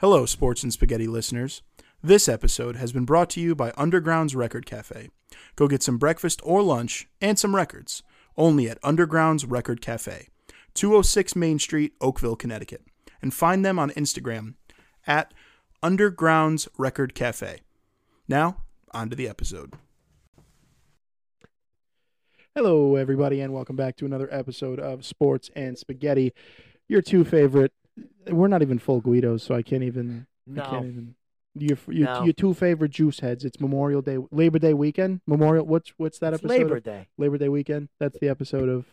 Hello, Sports and Spaghetti listeners. This episode has been brought to you by Underground's Record Cafe. Go get some breakfast or lunch and some records only at Underground's Record Cafe, 206 Main Street, Oakville, Connecticut. And find them on Instagram at Underground's Record Cafe. Now, on to the episode. Hello, everybody, and welcome back to another episode of Sports and Spaghetti. Your two favorite. We're not even full Guidos, so I can't even. I can't No. even. Your your, No. your two favorite juice heads. It's Memorial Day, Labor Day weekend. Memorial. What's what's that It's episode? Labor of- Day. Labor Day weekend. That's the episode of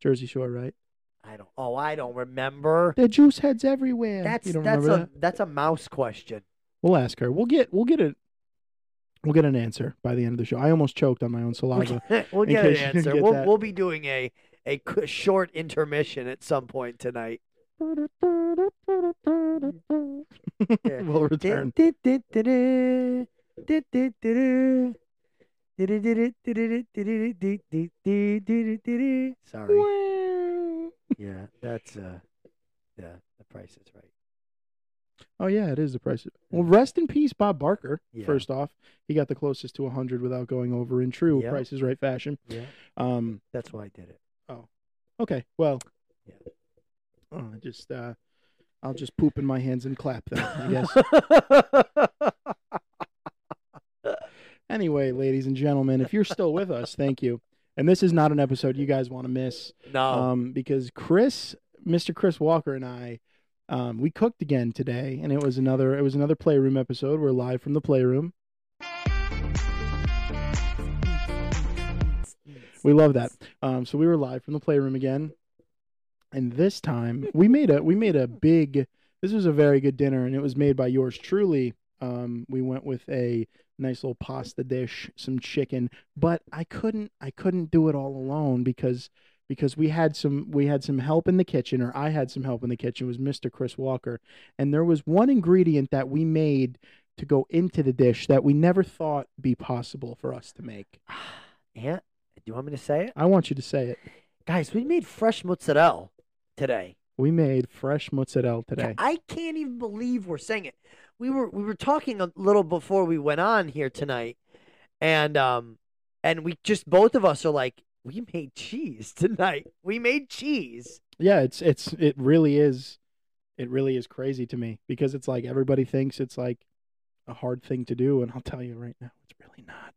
Jersey Shore, right? I don't. Oh, I don't remember. Are juice heads everywhere. That's you don't that's a that? that's a mouse question. We'll ask her. We'll get we'll get it. We'll get an answer by the end of the show. I almost choked on my own saliva. we'll get an case you didn't answer. get We'll that. we'll be doing a a short intermission at some point tonight. Yeah. we'll return. Sorry. Yeah, that's uh, yeah, the price is right. Oh yeah, it is the price. Well, rest in peace, Bob Barker. Yeah. First off, he got the closest to 100 without going over in true Yeah. Price is Right fashion. Yeah, Um. that's why I did it. Oh, Okay. Well. Yeah. Oh, just uh, I'll just poop in my hands and clap then. I guess. anyway, ladies and gentlemen, if you're still with us, thank you. And this is not an episode you guys want to miss. no, um, because Chris, Mr. Chris Walker, and I, um, we cooked again today, and it was another it was another playroom episode. We're live from the playroom. We love that. Um, so we were live from the playroom again, and this time we made a we made a big. This was a very good dinner, and it was made by yours truly. Um, we went with a nice little pasta dish, some chicken, but I couldn't I couldn't do it all alone because because we had some we had some help in the kitchen or I had some help in the kitchen it was Mr. Chris Walker and there was one ingredient that we made to go into the dish that we never thought be possible for us to make. yeah. Do you want me to say it, I want you to say it. guys? We made fresh mozzarella today. We made fresh mozzarella today. I can't even believe we're saying it. We were we were talking a little before we went on here tonight, and um, and we just both of us are like, we made cheese tonight. We made cheese. Yeah, it's it's it really is it really is crazy to me because it's like everybody thinks it's like a hard thing to do and I'll tell you right now it's really not.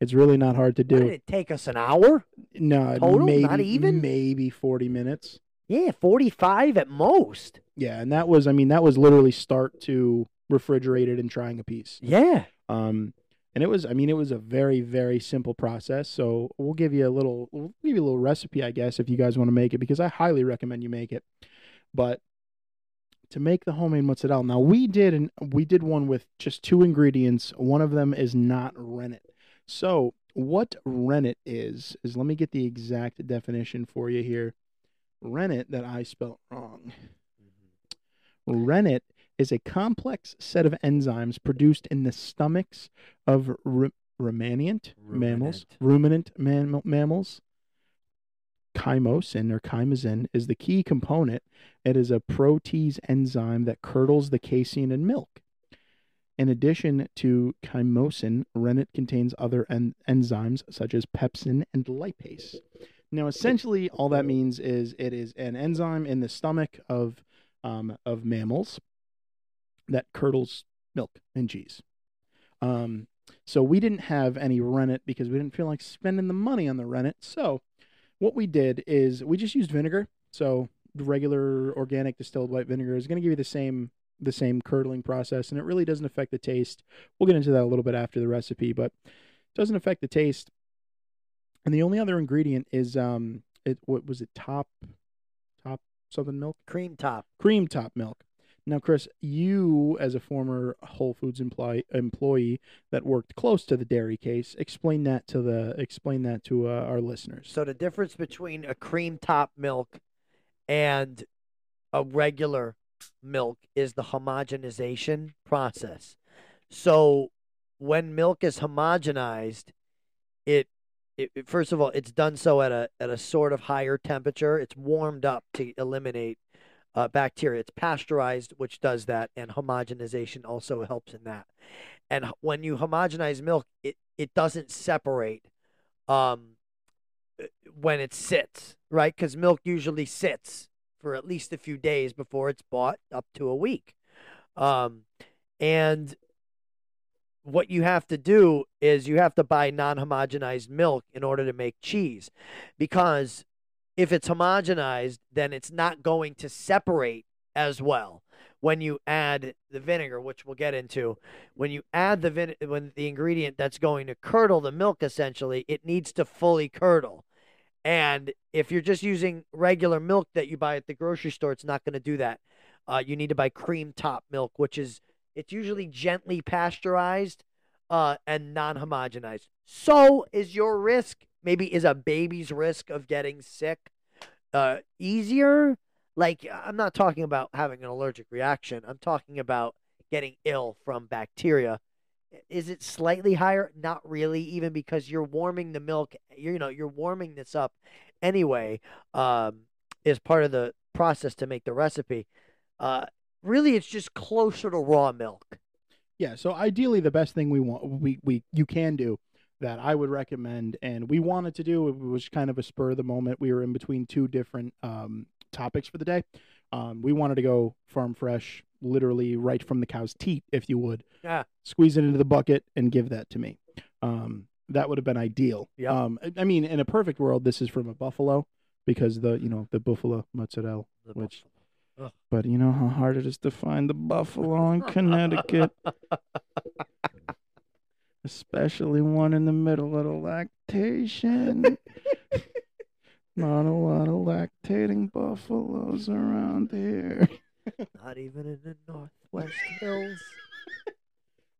It's really not hard to do. did it take us an hour? No, Total? maybe Not even? maybe 40 minutes. Yeah, forty five at most. Yeah, and that was I mean that was literally start to refrigerated and trying a piece. Yeah. Um and it was I mean it was a very very simple process. So we'll give you a little we'll give you a little recipe I guess if you guys want to make it because I highly recommend you make it. But to make the homemade mozzarella. Now we did and we did one with just two ingredients. One of them is not rennet. So what rennet is is let me get the exact definition for you here. Rennet that I spelt wrong. Mm-hmm. Rennet is a complex set of enzymes produced in the stomachs of ru- ruminant mammals, ruminant mam- mammals. Chymosin or chymosin is the key component. It is a protease enzyme that curdles the casein in milk. In addition to chymosin, rennet contains other en- enzymes such as pepsin and lipase. Now, essentially, all that means is it is an enzyme in the stomach of um, of mammals that curdles milk and cheese. Um, so we didn't have any rennet because we didn't feel like spending the money on the rennet. So what we did is we just used vinegar. So regular organic distilled white vinegar is going to give you the same the same curdling process, and it really doesn't affect the taste. We'll get into that a little bit after the recipe, but it doesn't affect the taste. And the only other ingredient is um, it what was it top top something milk Cream top. cream top milk. Now, Chris, you as a former Whole Foods employee employee that worked close to the dairy case, explain that to the explain that to uh, our listeners. So the difference between a cream top milk and a regular milk is the homogenization process. So when milk is homogenized, it, it it- first of all it's done so at a at a sort of higher temperature. It's warmed up to eliminate uh, bacteria. It's pasteurized, which does that, and homogenization also helps in that. And when you homogenize milk, it it doesn't separate um, uh, when it sits, right? Because milk usually sits for at least a few days before it's bought, up to a week. Um, and what you have to do is you have to buy non-homogenized milk in order to make cheese. Because if it's homogenized then it's not going to separate as well. When you add the vinegar which we'll get into when you add the vin- when the ingredient that's going to curdle the milk essentially it needs to fully curdle. And if you're just using regular milk that you buy at the grocery store it's not going to do that. Uh, you need to buy cream top milk which is it's usually gently pasteurized uh, and non-homogenized. So is your risk maybe is a baby's risk of getting sick uh, easier? Like I'm not talking about having an allergic reaction. I'm talking about getting ill from bacteria. Is it slightly higher? Not really, even because you're warming the milk. You're, you know, you're warming this up anyway. Um, is part of the process to make the recipe. Uh, really, it's just closer to raw milk. Yeah, so ideally the best thing we want we, we you can do that I would recommend and we wanted to do it was kind of a spur of the moment. We were in between two different um, topics for the day. Um, we wanted to go farm fresh, literally right from the cow's teat, if you would. Yeah. Squeeze it into the bucket and give that to me. Um, that would have been ideal. Yep. Um, I- I mean, in a perfect world, this is from a buffalo because the you know the buffalo mozzarella. The Which- buffalo. But you know how hard it is to find the buffalo in Connecticut, especially one in the middle of the lactation. Not a lot of lactating buffaloes around here. Not even in the Northwest Hills.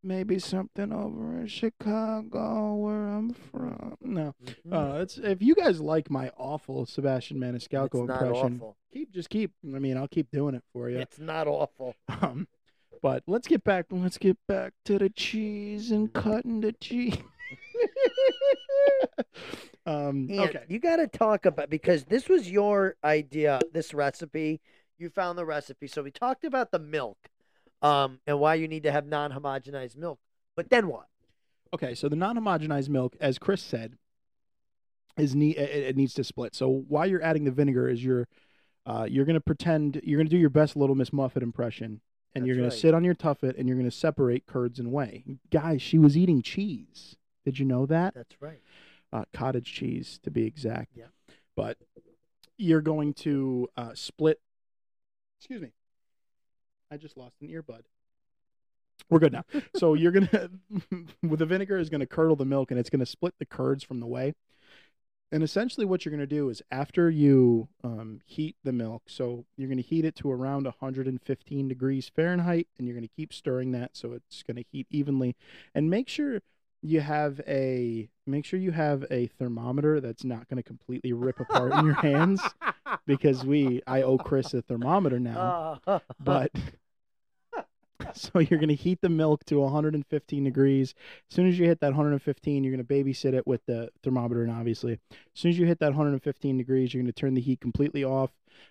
Maybe something over in Chicago, where I'm from. No, Mhm. uh, it's if you guys like my awful Sebastian Maniscalco it's not impression, awful. keep just keep. I mean, I'll keep doing it for you. It's not awful. Um, but let's get back. Let's get back to the cheese and cutting the cheese. um, okay. you got to talk about because this was your idea, this recipe. You found the recipe. So we talked about the milk um, and why you need to have non homogenized milk. But then what? Okay. So the non-homogenized milk, as Chris said, is need it, it needs to split. So while you're adding the vinegar, is you're uh, you're gonna pretend you're gonna do your best Little Miss Muffet impression, and you're That's gonna right. sit on your tuffet and you're gonna separate curds and whey. Guys, she was eating cheese. Did you know that? That's right. uh, cottage cheese to be exact. Yeah. But you're going to uh, split. Excuse me. I just lost an earbud. We're good now. so you're gonna with the vinegar is gonna curdle the milk and it's gonna split the curds from the whey. And essentially, what you're gonna do is after you um, heat the milk, so you're gonna heat it to around 115 degrees Fahrenheit, and you're gonna keep stirring that so it's gonna heat evenly, and make sure you have a make sure you have a thermometer that's not going to completely rip apart in your hands because we I owe Chris a thermometer now. Uh, But so you're going to heat the milk to 115 degrees. As soon as you hit that 115, you're going to babysit it with the thermometer, and obviously, as soon as you hit that 115 degrees, you're going to turn the heat completely off,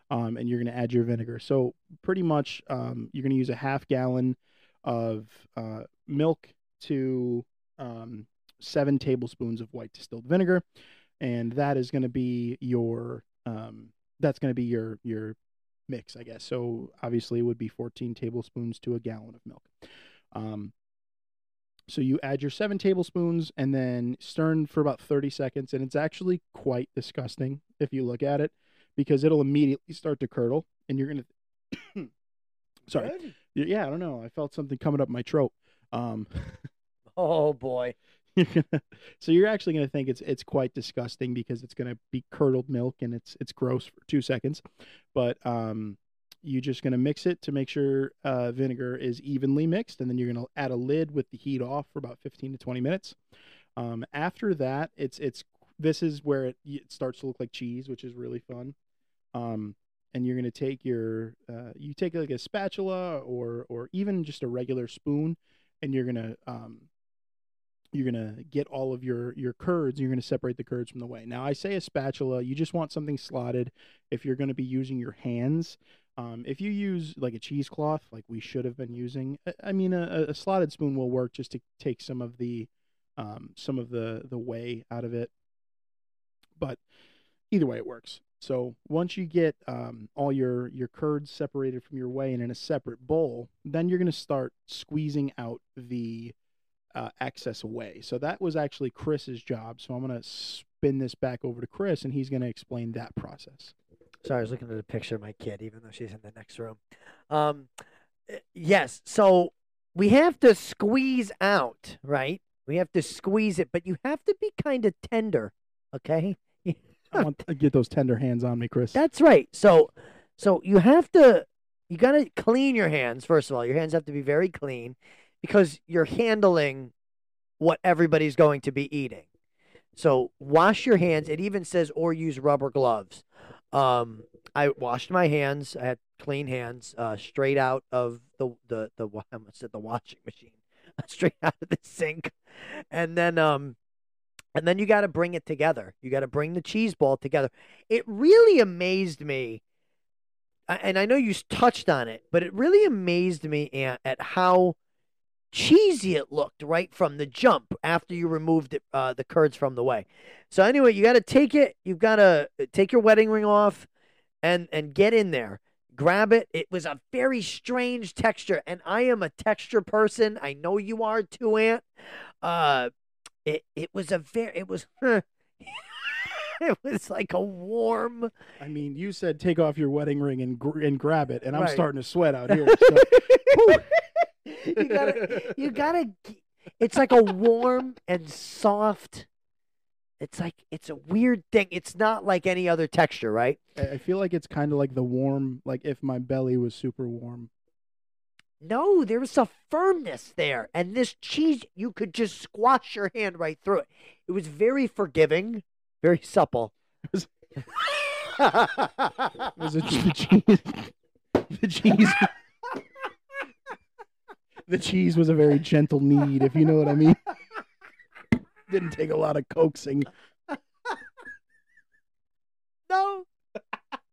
um, and you're going to add your vinegar. So pretty much, um, you're going to use a half gallon of uh, milk to um, seven tablespoons of white distilled vinegar, and that is going to be your um, that's going to be your your mix, I guess. So obviously, it would be 14 tablespoons to a gallon of milk. Um, so you add your seven tablespoons and then stir for about 30 seconds, and it's actually quite disgusting if you look at it because it'll immediately start to curdle, and you're gonna. Sorry. Good. Yeah, I don't know. I felt something coming up my throat. Um, Oh boy. so you're actually going to think it's it's quite disgusting because it's going to be curdled milk and it's it's gross for two seconds, but um, you're just going to mix it to make sure uh, vinegar is evenly mixed, and then you're going to add a lid with the heat off for about 15 to 20 minutes. Um, after that, it's it's this is where it, it starts to look like cheese, which is really fun. Um, and you're going to take your uh, you take like a spatula or or even just a regular spoon, and you're going to um, you're gonna get all of your your curds. You're gonna separate the curds from the whey. Now, I say a spatula. You just want something slotted. If you're gonna be using your hands, Um, if you use like a cheesecloth, like we should have been using, I- I mean, a, a slotted spoon will work just to take some of the, um, some of the the whey out of it. But either way, it works. So once you get um, all your your curds separated from your whey and in a separate bowl, then you're going to start squeezing out the uh, excess whey. So that was actually Chris's job. So I'm going to spin this back over to Chris, and he's going to explain that process. Sorry, I was looking at a picture of my kid, even though she's in the next room. Um, eh, yes, so we have to squeeze out, right? We have to squeeze it, but you have to be kind of tender, okay? I want to get those tender hands on me, Chris. That's right. So, so you have to, you got to clean your hands. First of all, your hands have to be very clean because you're handling what everybody's going to be eating. So wash your hands. It even says or use rubber gloves. Um, I washed my hands. I had clean hands, uh, straight out of the the the I almost said the washing machine, straight out of the sink, and then um, and then you got to bring it together. You got to bring the cheese ball together. It really amazed me, and I know you touched on it, but it really amazed me at, at how cheesy it looked right from the jump after you removed it, uh, the curds from the way. So anyway, you got to take it. You've got to take your wedding ring off, and and get in there. Grab it. It was a very strange texture, and I am a texture person. I know you are too, Ant. Uh, it it was a very it was. it was like a warm. I mean, you said take off your wedding ring and gr- and grab it, and I'm Right. starting to sweat out here. So. You gotta you gotta it's like a warm and soft it's like it's a weird thing it's not like any other texture right I I feel like it's kind of like the warm, like if my belly was super warm. no there was a firmness there and this cheese you could just squash your hand right through it it was very forgiving very supple was- Was it the cheese? The cheese. The cheese was a very gentle knead, if you know what I mean. Didn't take a lot of coaxing. no.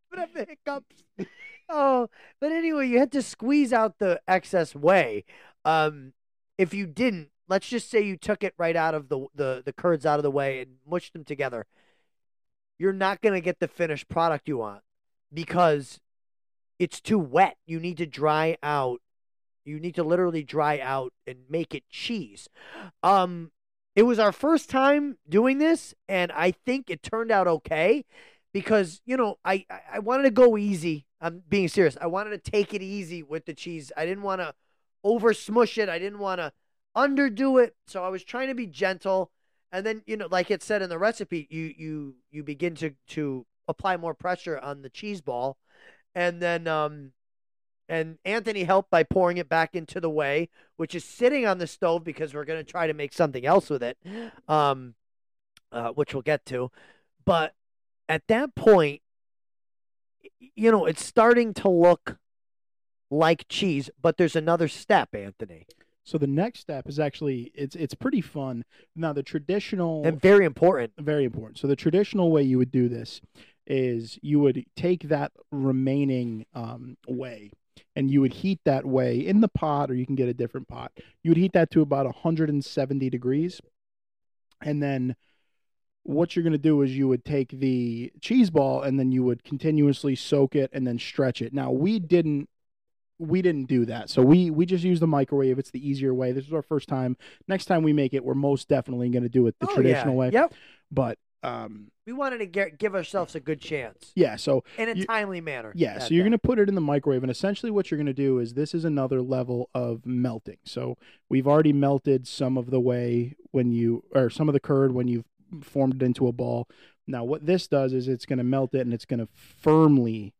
But have the hiccups. Oh but anyway you had to squeeze out the excess whey. Um if you didn't let's just say you took it right out of the the, the curds out of the way and mushed them together. You're not going to get the finished product you want because it's too wet. You need to dry out you need to literally dry out and make it cheese um it was our first time doing this and i think it turned out okay because you know I, I wanted to go easy. I'm being serious. I wanted to take it easy with the cheese. I didn't want to over smush it. I didn't want to underdo it. So I was trying to be gentle. And then you know, like it said in the recipe, you you you begin to to apply more pressure on the cheese ball, and then um, and Anthony helped by pouring it back into the whey, which is sitting on the stove because we're gonna try to make something else with it, um, uh, which we'll get to, but at that point, you know, it's starting to look like cheese, but there's another step, Anthony, So the next step is actually it's it's pretty fun. Now the traditional and very important. very important. So the traditional way you would do this is you would take that remaining um, whey and you would heat that way in the pot, or you can get a different pot. You would heat that to about 170 degrees, and then what you're going to do is you would take the cheese ball and then you would continuously soak it and then stretch it. Now we didn't we didn't do that. So we we just use the microwave. It's the easier way. This is our first time. Next time we make it, we're most definitely going to do it the Oh, yeah. traditional way. Yep. But um We wanted to get, give ourselves a good chance yeah, so in a You- timely manner. yeah, so you're going to put it in the microwave and essentially what you're going to do is this is another level of melting. So we've already melted some of the way when you or some of the curd when you've formed it into a ball. Now what this does is it's going to melt it and it's going to firmly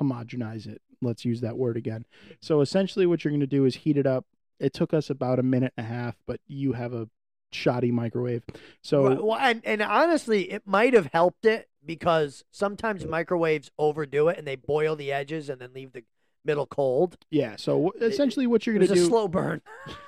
homogenize it. Let's use that word again. So essentially what you're going to do is heat it up. It took us about a minute and a half, but you have a shoddy microwave. So Right, well, and, and honestly, it might have helped it because sometimes microwaves overdo it and they boil the edges and then leave the middle cold. yeah, so essentially what you're going to a do slow burn.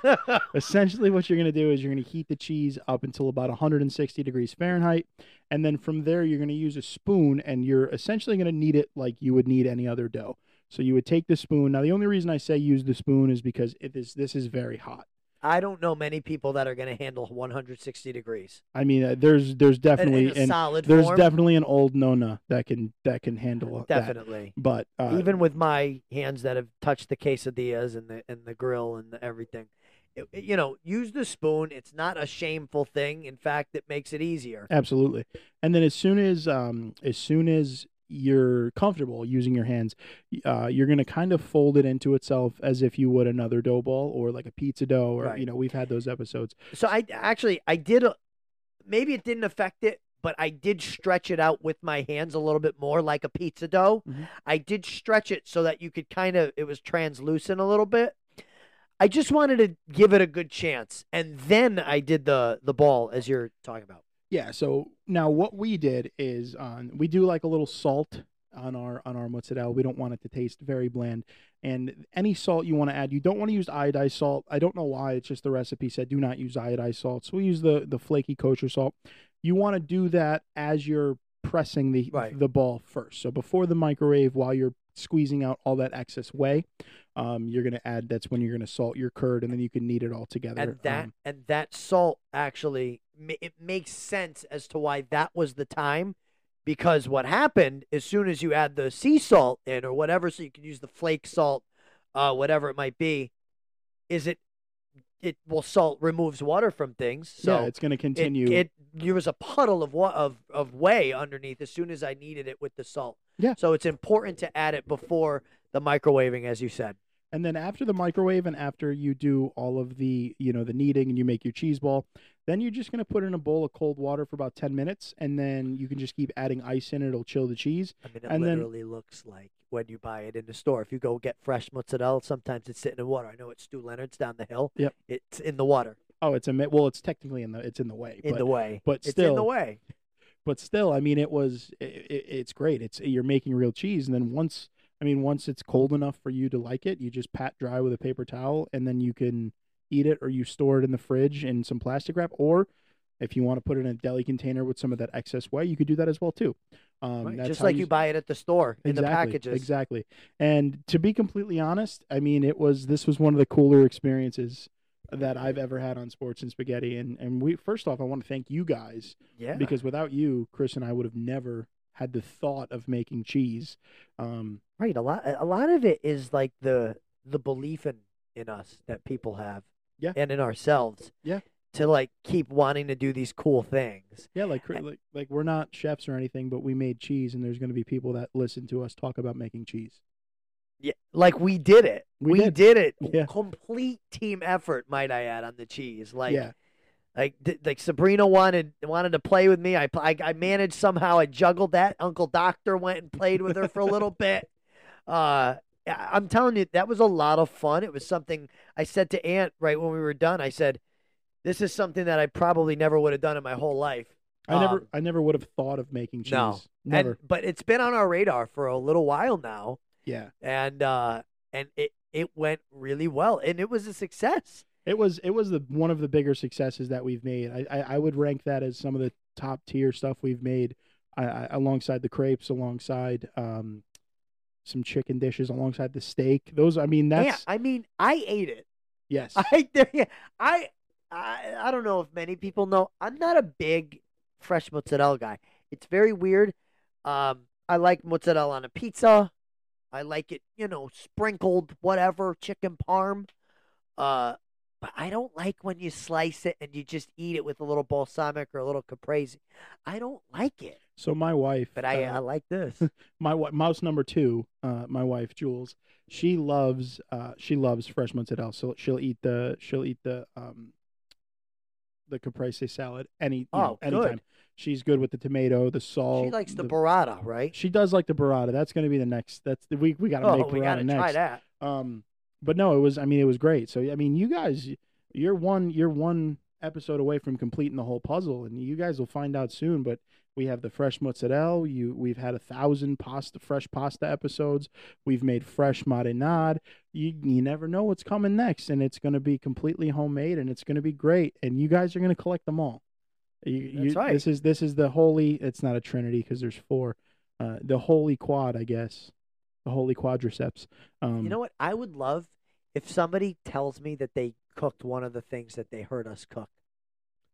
essentially what you're going to do is you're going to heat the cheese up until about 160 degrees fahrenheit and then from there you're going to use a spoon and you're essentially going to knead it like you would knead any other dough So you would take the spoon. Now the only reason I say use the spoon is because it is this is very hot. I don't know many people that are going to handle 160 degrees. I mean, uh, there's there's definitely in a solid there's form. definitely an old Nona that can that can handle that. definitely. But uh, Even with my hands that have touched the quesadillas and the and the grill and the everything, it- you know, use the spoon. It's not a shameful thing. In fact, it makes it easier. Absolutely. And then as soon as um as soon as you're comfortable using your hands, uh, you're gonna kind of fold it into itself as if you would another dough ball or like a pizza dough or Right. you know we've had those episodes. So I actually I did a, maybe it didn't affect it, but I did stretch it out with my hands a little bit more like a pizza dough. Mhm. I did stretch it so that you could kind of it was translucent a little bit. I just wanted to give it a good chance, and then I did the the ball as you're talking about. Yeah. So now what we did is um, we do like a little salt on our on our mozzarella. We don't want it to taste very bland. And any salt you want to add, you don't want to use iodized salt. I don't know why. It's just the recipe said do not use iodized salt. So we use the the flaky kosher salt. You want to do that as you're pressing the Right. the ball first. So before the microwave, while you're squeezing out all that excess whey, um, you're gonna add. That's when you're gonna salt your curd, and then you can knead it all together. and that Um, and that salt actually it makes sense as to why that was the time because what happened as soon as you add the sea salt in or whatever so you can use the flake salt uh whatever it might be is it it well salt removes water from things so yeah, it's gonna continue. it there was a puddle of what of of whey underneath as soon as I kneaded it with the salt. Yeah. So it's important to add it before the microwaving, as you said. And then after the microwave and after you do all of the, you know, the kneading and you make your cheese ball, then you're just going to put in a bowl of cold water for about 10 minutes and then you can just keep adding ice in it. It'll chill the cheese. I mean, it And then- literally looks like when you buy it in the store. If you go get fresh mozzarella, sometimes it's sitting in water. I know it's Stew Leonard's down the hill. Yep. It's in the water, Oh, it's a mi- well, it's technically in the it's in the way. in but, the way. but it's in still the way. but still, I mean it was it, it, it's great. It's you're making real cheese and then once I mean once it's cold enough for you to like it, you just pat dry with a paper towel and then you can eat it or you store it in the fridge in some plastic wrap or if you want to put it in a deli container with some of that excess whey, you could do that as well too. Um, Right, that's Just like you buy it at the store in the Exactly, packages. Exactly. And to be completely honest, I mean, it was this was one of the cooler experiences that I've ever had on Sports and Spaghetti. And and we first off, I want to thank you guys Yeah. because without you, Chris and I would have never had the thought of making cheese. Um, Right. A lot. A lot of it is like the the belief in in us that people have. Yeah. And in ourselves. Yeah. To like keep wanting to do these cool things. yeah, like like like we're not chefs or anything, but we made cheese, and there's going to be people that listen to us talk about making cheese. Yeah. Like we did it. We We, did. did. it. Yeah. Complete team effort, might I add, on the cheese. Like. yeah, Like like Sabrina wanted wanted to play with me. I, I I managed somehow. I juggled that. Uncle Doctor went and played with her for a little bit. Uh, I'm telling you, that was a lot of fun. It was something I said to Ant right when we were done. I said, "This is something that I probably never would have done in my whole life." I never Um, I never would have thought of making cheese. no. never. And, but it's been on our radar for a little while now, yeah. and uh, and it it went really well, and it was a success. It was it was the one of the bigger successes that we've made. I I, I would rank that as some of the top tier stuff we've made, I, I, alongside the crepes, alongside um, some chicken dishes, alongside the steak. Those I mean that's yeah, I mean, I ate it. yes, I yeah, I I I don't know if many people know. I'm not a big fresh mozzarella guy. It's very weird. Um, I like mozzarella on a pizza. I like it, you know, sprinkled, whatever, chicken parm. Uh, but I don't like when you slice it and you just eat it with a little balsamic or a little caprese. I don't like it. So my wife, But I uh, I like this. my wi- mouse number two, uh, my wife Jules, she loves uh, she loves fresh mozzarella. So she'll eat the she'll eat the um, the caprese salad any you know, Oh, anytime. good. She's good with the tomato, the salt. she likes the burrata, right? She does like the burrata. That's going to be the next. That's the we we got to Oh, make we gotta next. try that. Um, but no, it was. I mean, it was great. So I mean, you guys, you're one. You're one episode away from completing the whole puzzle, and you guys will find out soon. But we have the fresh mozzarella. You, we've had a thousand pasta, fresh pasta episodes. We've made fresh marinade. You, you never know what's coming next, and it's going to be completely homemade, and it's going to be great. And you guys are going to collect them all. You, That's you, right. This is this is the holy. It's not a trinity because there's four. Uh, the holy quad, I guess. The holy quadriceps. Um, you know what? I would love if somebody tells me that they cooked one of the things that they heard us cook.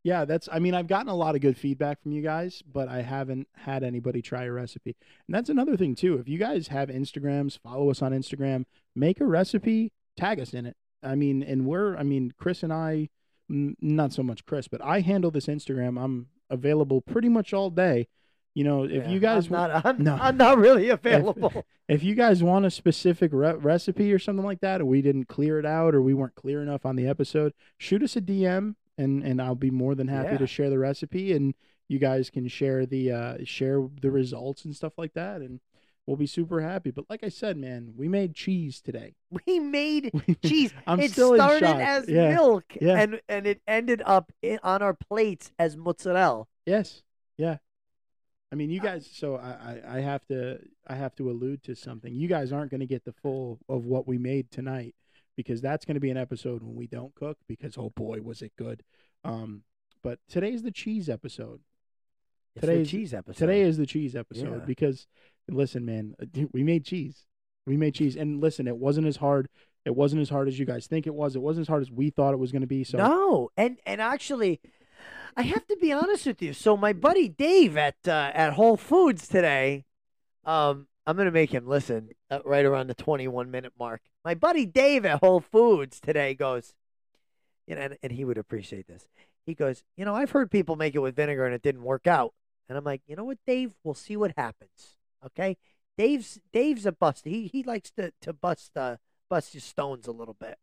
Yeah, that's. I mean, I've gotten a lot of good feedback from you guys, but I haven't had anybody try a recipe. And that's another thing too. If you guys have Instagrams, follow us on Instagram. Make a recipe, tag us in it. I mean, and we're. I mean, Chris and I, not so much Chris, but I handle this Instagram. I'm available pretty much all day. You know, if Yeah, you guys I'm not, I'm, No. I'm not really available. if you guys want a specific re- recipe or something like that, or we didn't clear it out, or we weren't clear enough on the episode, shoot us a DM, and and I'll be more than happy Yeah. to share the recipe, and you guys can share the uh, share the results and stuff like that, and we'll be super happy. But like I said, man, we made cheese today. we made cheese. I'm it still in started shock. as Yeah, milk, yeah. and and it ended up in, on our plates as mozzarella. Yes, yeah. I mean, you guys. So I, I, I have to, I have to allude to something. You guys aren't going to get the full of what we made tonight because that's going to be an episode when we don't cook. Because oh boy, was it good! Um, but today's the cheese episode. It's Today's- the cheese episode. Today is the cheese episode Yeah. because listen, man, uh, we made cheese. We made cheese, and listen, it wasn't as hard. It wasn't as hard as you guys think it was. It wasn't as hard as we thought it was going to be. So No, and and actually, I have to be honest with you. So my buddy Dave at uh, at Whole Foods today, um, I'm gonna make him listen uh, right around the 21 minute mark. My buddy Dave at Whole Foods today goes, you know, and, and he would appreciate this. He goes, you know, I've heard people make it with vinegar and it didn't work out, and I'm like, you know what, Dave, we'll see what happens. Okay, Dave's Dave's a bust. He he likes to to bust uh bust your stones a little bit.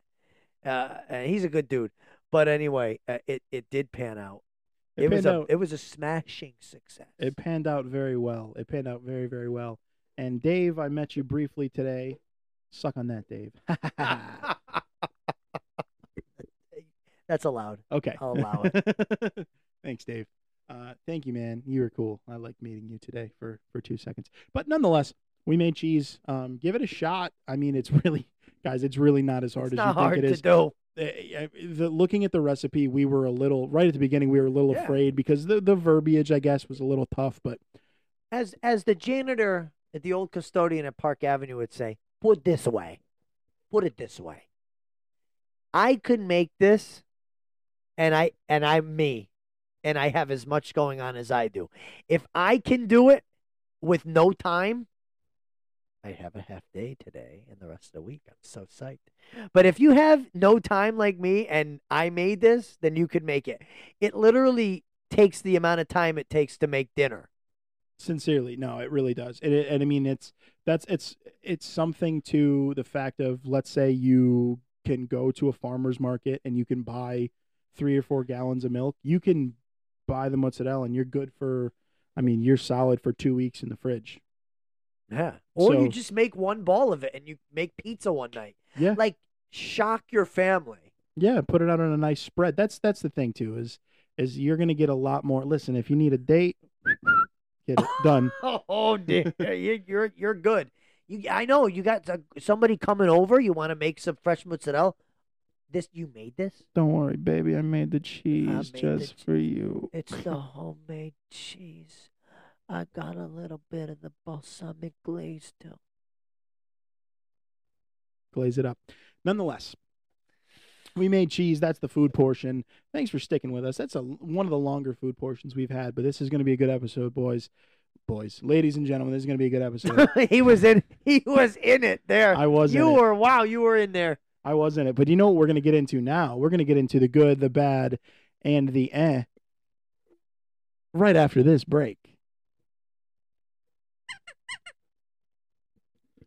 Uh, and he's a good dude. But anyway, uh, it it did pan out. It, It, was a out. it was a smashing success. It panned out very well. It panned out very, very well. And Dave, I met you briefly today. Suck on that, Dave. That's allowed. okay. I'll allow it. Thanks, Dave. Uh, thank you, man. You were cool. I like meeting you today for for two seconds. But nonetheless, we made cheese. Um, give it a shot. I mean, it's really, guys, it's really not as hard It's as you hard think it to is. do. Uh, the, looking at the recipe, we were a little right at the beginning. We were a little Yeah. afraid because the the verbiage, I guess, was a little tough. But As as the janitor at the old custodian at Park Avenue would say, put this way. Put it this way. I could make this and I and I'm me and I have as much going on as I do. If I can do it with no time, I have a half day today and the rest of the week. I'm so psyched. But if you have no time like me and I made this, then you could make it. It literally takes the amount of time it takes to make dinner. Sincerely, no, it really does. And, it, and I mean, it's that's it's it's something to the fact of let's say you can go to a farmer's market and you can buy three or four gallons of milk. You can buy the mozzarella and you're good for. I mean, you're solid for two weeks in the fridge. Yeah. Or you just make one ball of it and you make pizza one night. Yeah. Like shock your family. Yeah, put it out on a nice spread. That's that's the thing too. Is is you're gonna get a lot more. Listen, if you need a date, get it done. Oh, dear. You- you're you're good. You I know you got somebody coming over, you want to make some fresh mozzarella. This you made this? Don't worry, baby. I made the cheese made the just for you. It's the homemade cheese. I got a little bit of the balsamic glaze too. glaze it up. Nonetheless, we made cheese. That's the food portion. Thanks for sticking with us. That's a one of the longer food portions we've had, but this is going to be a good episode, boys, boys, ladies and gentlemen. This is going to be a good episode. he was in he was in it there. I was. you in it. were wow, you were in there. I was in it. But you know what we're going to get into now? We're going to get into the good, the bad, and the eh. Right after this break.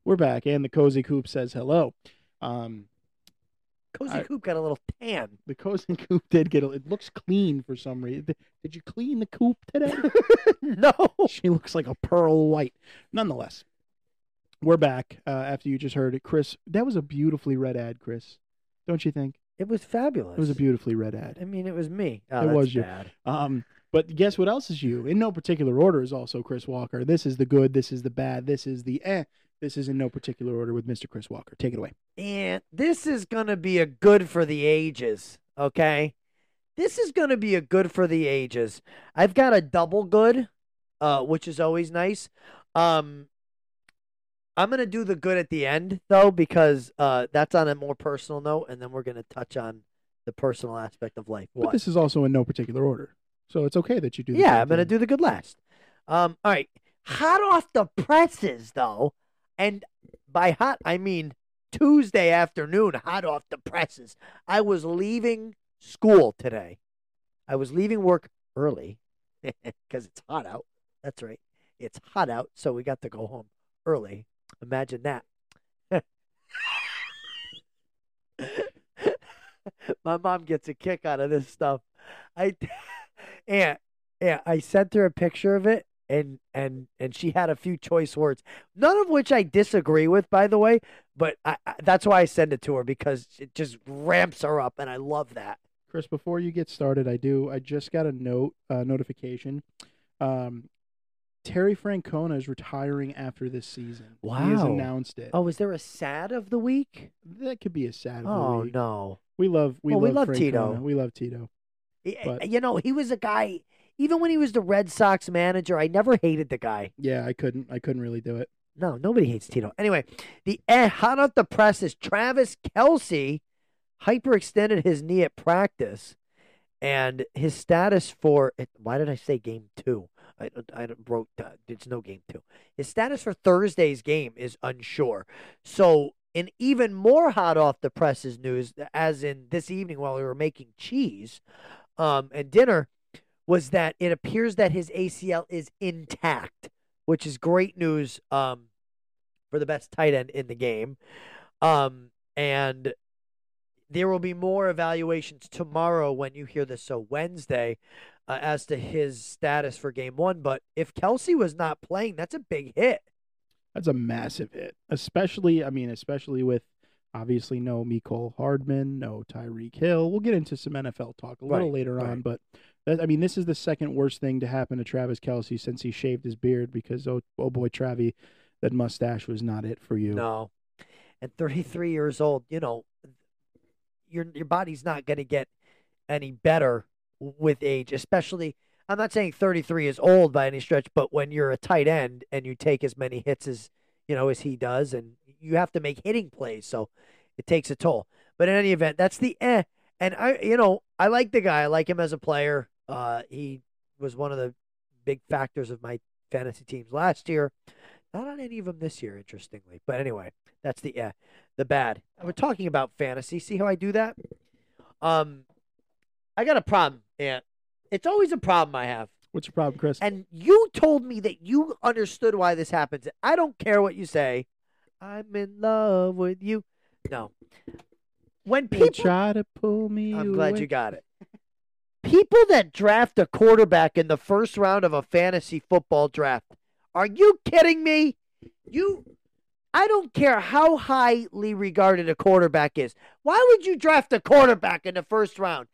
We're back, and the cozy coop says hello. Um, Cozy I- Coop got a little tan. The cozy coop did get a, it looks clean for some reason. Did you clean the coop today? no. she looks like a pearl white. Nonetheless, we're back uh, after you just heard it, Chris. That was a beautifully read ad, Chris. Don't you think? It was fabulous. It was a beautifully read ad. I mean, it was me. Oh, It was you. bad. Um, but guess what else is you? In no particular order is also Chris Walker. This is the good. This is the bad. This is the eh. This is in no particular order with Mr. Chris Walker. Take it away. And this is going to be a good for the ages, okay? This is going to be a good for the ages. I've got a double good, uh, which is always nice. Um, I'm gonna do the good at the end though because uh, that's on a more personal note, and then we're gonna touch on the personal aspect of life. But What? this is also in no particular order, so it's okay that you do. the Yeah, I'm gonna do the good last. Um, all right, hot off the presses though, and by hot I mean Tuesday afternoon, hot off the presses. I was leaving school today. I was leaving work early because it's hot out. That's right, it's hot out, so we got to go home early. Imagine that. My mom gets a kick out of this stuff. I and yeah, I sent her a picture of it and and and she had a few choice words, none of which I disagree with by the way, but I, I, that's why I send it to her because it just ramps her up and I love that. Chris, before you get started, I do. I just got a note uh, notification. Um, Terry Francona is retiring after this season. Wow. He has announced it. Oh, is there a sad of the week? That could be a sad. of the Oh week. no. We love we Well, we love, love Tito. We love Tito. But- You know, he was a guy even when he was the Red Sox manager, I never hated the guy. Yeah, I couldn't. I couldn't really do it. No, nobody hates Tito. Anyway, the eh, hot off the press is Travis Kelce hyperextended his knee at practice, and his status for why did I say game two? I I wrote uh, it's no game two. His status for Thursday's game is unsure. So, in even more hot off the presses news, as in this evening while we were making cheese, um, and dinner, was that it appears that his ACL is intact which is great news um, for the best tight end in the game. Um, and there will be more evaluations tomorrow when you hear this, so Wednesday, uh, as to his status for game one. But if Kelce was not playing, that's a big hit. That's a massive hit, especially. I mean, especially with obviously no Mecole Hardman, no Tyreek Hill. We'll get into some NFL talk a little Right, later on, but I mean, this is the second worst thing to happen to Travis Kelce since he shaved his beard because oh, oh boy, Travi, that mustache was not it for you. No. And 33 years old, you know, your your body's not going to get any better with age, especially I'm not saying 33 is old by any stretch, but when you're a tight end and you take as many hits as, you know, as he does and you have to make hitting plays, so it takes a toll. But in any event, that's the eh. And I you know, I like the guy. I like him as a player. Uh he was one of the big factors of my fantasy teams last year. Not on any of them this year, interestingly. But anyway, that's the uh, the bad. We're talking about fantasy. See how I do that? Um, I got a problem, Ant. It's always a problem I have. What's your problem, Chris? And you told me that you understood why this happens. I don't care what you say. I'm in love with you. No. When They people try to pull me. I'm glad away. you got it. People that draft a quarterback in the first round of a fantasy football draft. Are you kidding me? You I don't care how highly regarded a quarterback is. Why would you draft a quarterback in the first round?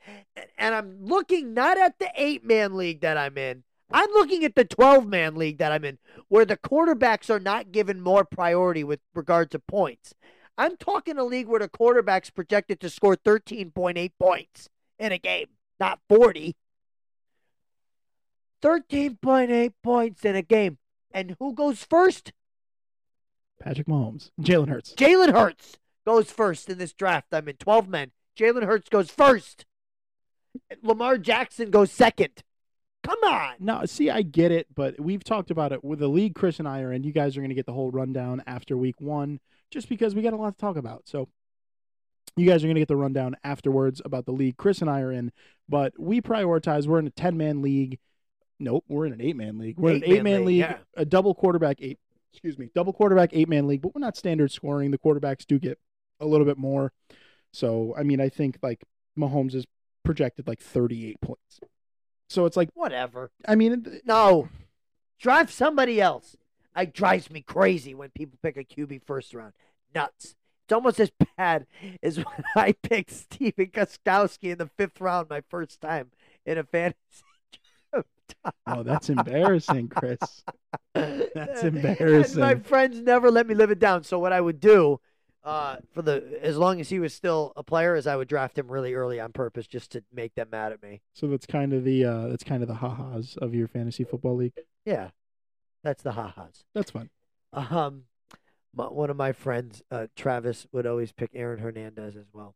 And- I'm looking not at the 8-man league that I'm in. I'm looking at the 12-man league that I'm in where the quarterbacks are not given more priority with regard to points. I'm talking a league where the quarterback's projected to score 13.8 points in a game, not 40. 13.8 points in a game. And who goes first? Patrick Mahomes, Jalen Hurts. Jalen Hurts goes first in this draft. I'm in 12 men. Jalen Hurts goes first. Lamar Jackson goes second. Come on. No, see, I get it, but we've talked about it with the league Chris and I are in. You guys are going to get the whole rundown after week one, just because we got a lot to talk about. So you guys are going to get the rundown afterwards about the league Chris and I are in. But we prioritize. We're in a ten man league. Nope, we're in an eight man league. We're in an Eight-man man league, league, yeah. a double quarterback eight. Excuse me, double quarterback eight man league. But we're not standard scoring. The quarterbacks do get a little bit more. So I mean, I think like Mahomes is projected like thirty eight points. So it's like Whatever. I mean, No. Drive somebody else. It drives me crazy when people pick a QB first round. Nuts. It's almost as bad as when I picked Stephen Gostkowski in the fifth round my first time in a fantasy draft. Oh, that's embarrassing, Chris. That's And my embarrassing. friends never let me live it down. So what I would do, uh, for the as long as he was still a player, is I would draft him really early on purpose just to make them mad at me. So that's kind of the uh, that's kind of the ha-has of your fantasy football league. Yeah, that's the ha-has. That's fun. Um, my, one of my friends, uh, Travis, would always pick Aaron Hernandez as well.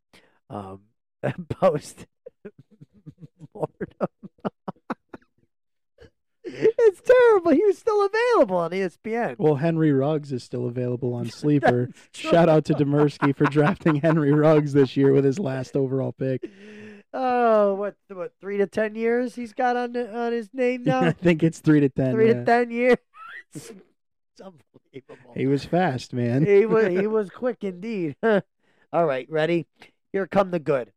Um, post mortem. it's terrible. He was still available on ESPN. Well, Henry Ruggs is still available on Sleeper. Shout out to Demersky for drafting Henry Ruggs this year with his last overall pick. Oh, what what three to ten years he's got on on his name now? I think it's three to ten. three yeah. to ten years. It's unbelievable. He was fast, man. he was he was quick indeed. All right, ready? Here come the good.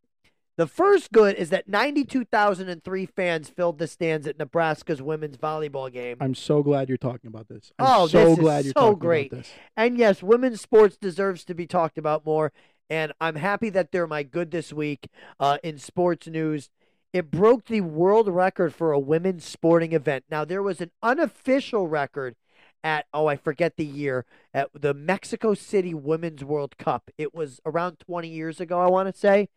The first good is that 92,003 fans filled the stands at Nebraska's women's volleyball game. I'm so glad you're talking about this. I'm Oh, so this is glad you're so talking great. about this. And yes, women's sports deserves to be talked about more. And I'm happy that they're my good this week uh, in sports news. It broke the world record for a women's sporting event. Now, there was an unofficial record at, oh, I forget the year, at the Mexico City Women's World Cup. It was around 20 years ago, I want to say.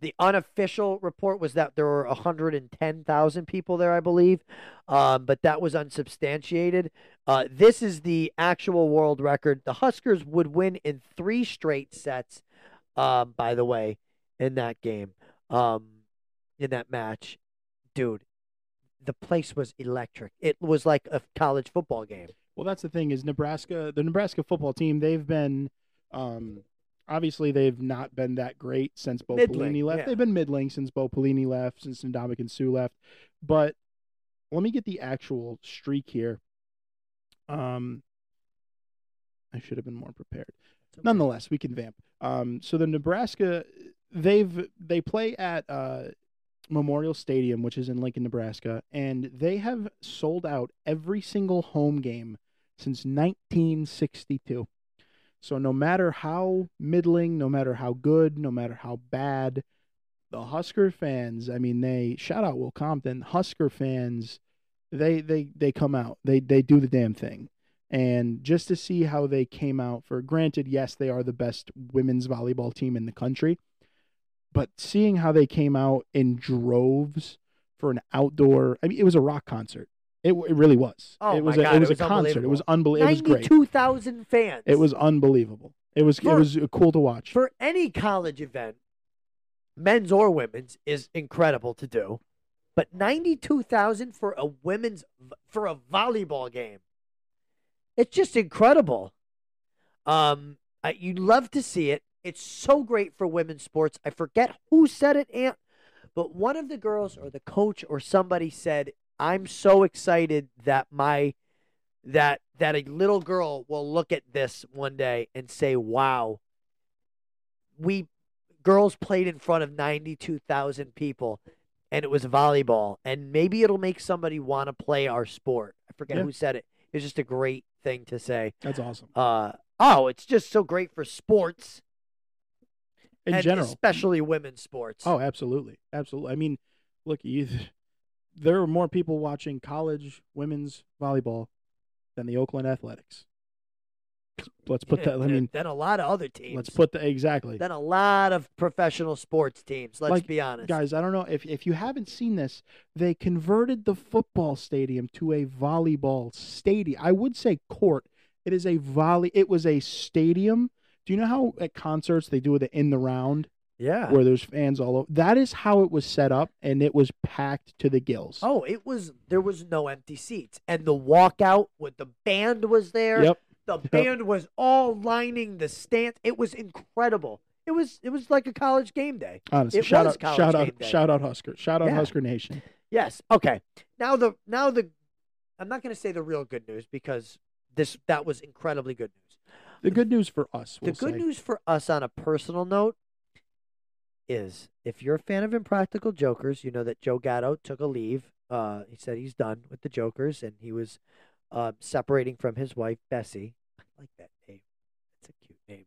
The unofficial report was that there were 110,000 people there, I believe, um, but that was unsubstantiated. Uh, this is the actual world record. The Huskers would win in three straight sets, um, by the way, in that game, um, in that match. Dude, the place was electric. It was like a college football game. Well, that's the thing is Nebraska, the Nebraska football team, they've been, um, obviously they've not been that great since Bo Middling, Pelini left. yeah. They've been middling since Bo Pelini left, since Ndamukong Suh left. But let me get the actual streak here. Um, I should have been more prepared. Nonetheless, we can vamp. Um, so the Nebraska, they've they play at uh, Memorial Stadium, which is in Lincoln, Nebraska, and they have sold out every single home game since 1962. So no matter how middling, no matter how good, no matter how bad, the Husker fans, I mean, they shout out Will Compton, Husker fans, they they they come out. They they do the damn thing. And just to see how they came out for granted, yes, they are the best women's volleyball team in the country. But seeing how they came out in droves for an outdoor, I mean, it was a rock concert. It, it really was. Oh it was my a, God, it was it a concert. It was unbelievable. It was great. 92,000 fans. It was unbelievable. It was it was cool to watch. for any college event, men's or women's, is incredible to do. But ninety-two thousand for a women's for a volleyball game, it's just incredible. Um, I, you love to see it. It's so great for women's sports. I forget who said it, Ant, but one of the girls or the coach or somebody said, "I'm so excited that my that that a little girl will look at this one day and say, "Wow, we girls played in front of 92,000 people and it was volleyball and maybe it'll make somebody want to play our sport." I forget Yeah. who said it. It's just a great thing to say. That's awesome. Uh oh, it's just so great for sports In and general. especially women's sports. Oh, absolutely. Absolutely. I mean, look, you, there are more people watching college women's volleyball than the Oakland Athletics. Let's put that I mean, then a lot of other teams. let's put the exactly. then a lot of professional sports teams. Let's Like, be honest. Guys, I don't know if if you haven't seen this, they converted the football stadium to a volleyball stadium. I would say court. It is a volley. It was a stadium. Do you know how at concerts they do the in the round yeah. where there's fans all over? That is how it was set up, and it was packed to the gills. Oh, it was there was no empty seats, and the walkout with the band was there. Yep. The band was all lining the stands. It was incredible. It was it was like a college game day. Honestly, It shout was out, college shout game out, day. shout out Husker, shout out Yeah. Husker Nation. Yes. Okay. Now the now the I'm not going to say the real good news because this that was incredibly good news. The good news for us, The we'll good say. news for us on a personal note is if you're a fan of Impractical Jokers, you know that Joe Gatto took a leave. Uh, he said he's done with the Jokers and he was uh, separating from his wife, Bessie. I like that name. That's a cute name.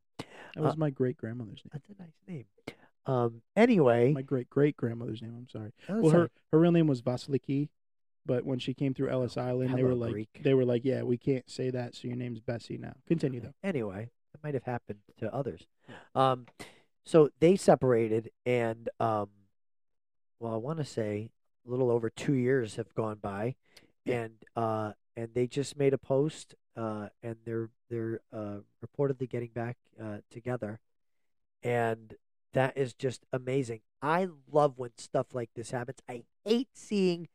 That was my great grandmother's name. That's a nice name. Um, anyway, My great great grandmother's name. I'm sorry. oh, Well, sorry. her her real name was Vasiliki, but when she came through Ellis Island, they hello, were like Greek. they were like, yeah, we can't say that, so your name's Bessie now. Continue though. anyway, that might have happened to others. Um, so they separated, and um, well, I want to say a little over two years have gone by, and uh, and they just made a post, uh, and they're they're uh, reportedly getting back uh, together, and that is just amazing. I love when stuff like this happens. I hate seeing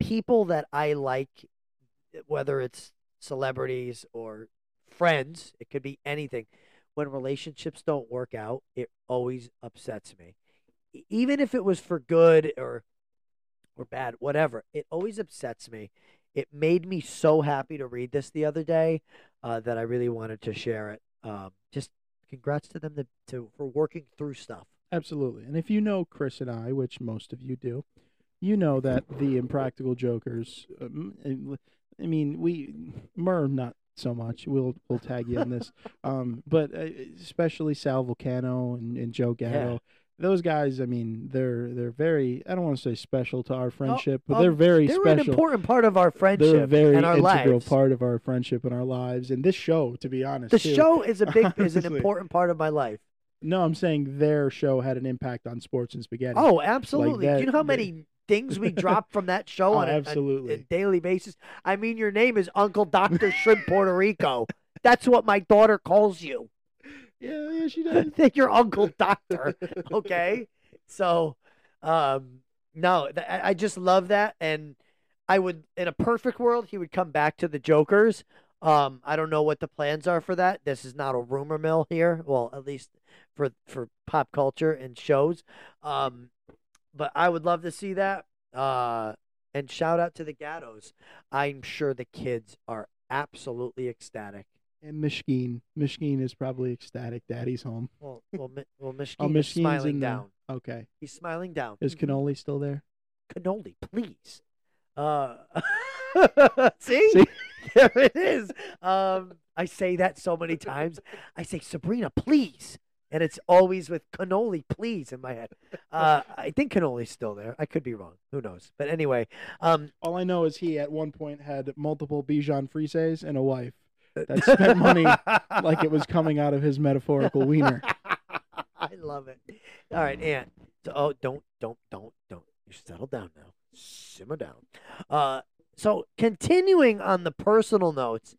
people that I like, whether it's celebrities or friends, it could be anything. When relationships don't work out, it always upsets me. Even if it was for good or or bad, whatever, it always upsets me. It made me so happy to read this the other day uh, that I really wanted to share it. Um, just congrats to them to, to for working through stuff. Absolutely. And if you know Chris and I, which most of you do, you know that the Impractical Jokers. Um, I mean, we Murr not so much. We'll we'll tag you in this. Um, but uh, especially Sal Vulcano and, and Joe Gatto. Those guys, I mean, they're they're very. I don't want to say special to our friendship, but um, they're very They're an important part of our friendship They're a very and our integral lives. part of our friendship and our lives. And this show, to be honest, the too. show is a big is an important part of my life. No, I'm saying their show had an impact on sports and spaghetti. Oh, absolutely. Do that- you know how many things we drop from that show Oh, on a- a, absolutely. a daily basis? I mean, your name is Uncle Doctor Shrimp Puerto Rico. That's what my daughter calls you. yeah, yeah, she does. You're Uncle Doctor. Okay, so um, no, th- I I just love that, and I would, in a perfect world, he would come back to the Jokers. Um, I don't know what the plans are for that. This is not a rumor mill here. Well, at least for for pop culture and shows. Um, but I would love to see that. Uh, and shout out to the Gattos. I'm sure the kids are absolutely ecstatic. And Mishkeen. Mishkeen is probably ecstatic. Daddy's home. Well, well, Mi- well, Mishkeen Oh, is smiling in there. down. Okay. He's smiling down. Is Mhm. cannoli still there? cannoli, please. Uh, see? See? there it is. Um, I say that so many times. I say Sabrina, please, and it's always with cannoli, please, in my head. Uh, I think cannoli's still there. I could be wrong. Who knows? But anyway, um, All I know is he at one point had multiple Bichon Frises and a wife that spent money like it was coming out of his metaphorical wiener. I love it. All right, Ant. So, oh, don't, don't, don't, don't. You settle down now. Simmer down. Uh, so continuing on the personal notes,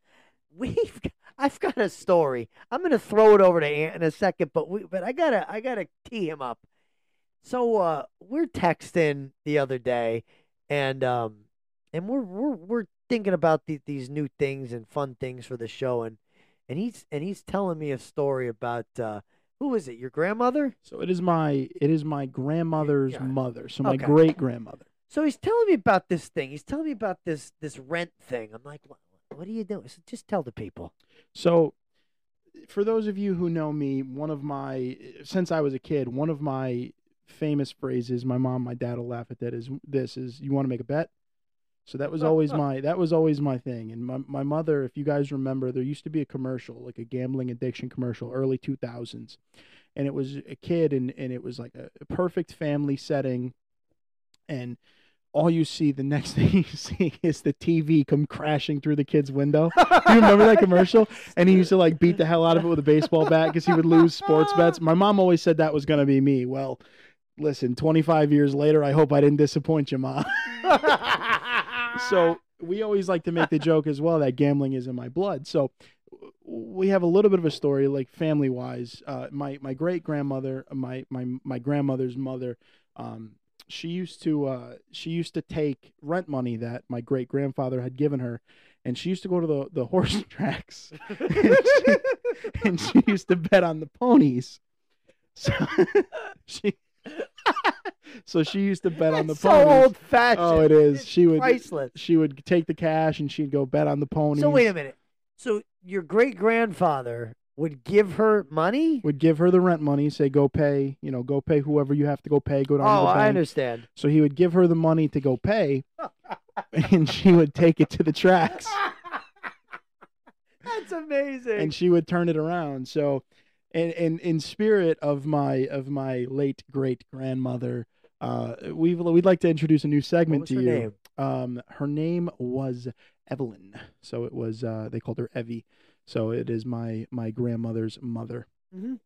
we've I've got a story. I'm gonna throw it over to Ant in a second, but we but I gotta I gotta tee him up. So uh, we're texting the other day, and um, and we're we're we're thinking about the, these new things and fun things for the show, and and he's and he's telling me a story about uh, who is it? Your grandmother? So it is my it is my grandmother's Yeah. mother. So my Okay. great grandmother. So he's telling me about this thing. He's telling me about this this rent thing. I'm like, what, are you doing? Said, just tell the people. So, for those of you who know me, one of my since I was a kid, one of my famous phrases, my mom, my dad will laugh at that is this is you want to make a bet? So that was always my that was always my thing. And my my mother, if you guys remember, there used to be a commercial, like a gambling addiction commercial, early 2000s. And it was a kid and and it was like a, a perfect family setting and all you see the next thing you see is the TV come crashing through the kid's window. Do you remember that commercial? And he used to like beat the hell out of it with a baseball bat because he would lose sports bets. My mom always said that was going to be me. Well, listen, 25 years later, I hope I didn't disappoint you, mom. so we always like to make the joke as well that gambling is in my blood. So we have a little bit of a story, like family wise. Uh, my my great grandmother, my my my grandmother's mother, um, she used to uh, she used to take rent money that my great grandfather had given her, and she used to go to the the horse tracks, and, she, and she used to bet on the ponies. So she. so she used to bet on the so ponies. old fashioned. Oh, it is. It's She would priceless. she would take the cash and she'd go bet on the ponies. So wait a minute. So your great grandfather would give her money? Would give her the rent money, say go pay, you know, go pay whoever you have to go pay, go down to Oh, the I bank. understand. So he would give her the money to go pay, and she would take it to the tracks That's amazing. and she would turn it around. So, and, and in spirit of my of my late great grandmother, uh, we we'd like to introduce a new segment to her you. name? Um, her name was Evelyn. So it was uh, they called her Evie. So it is my my grandmother's mother, Mhm.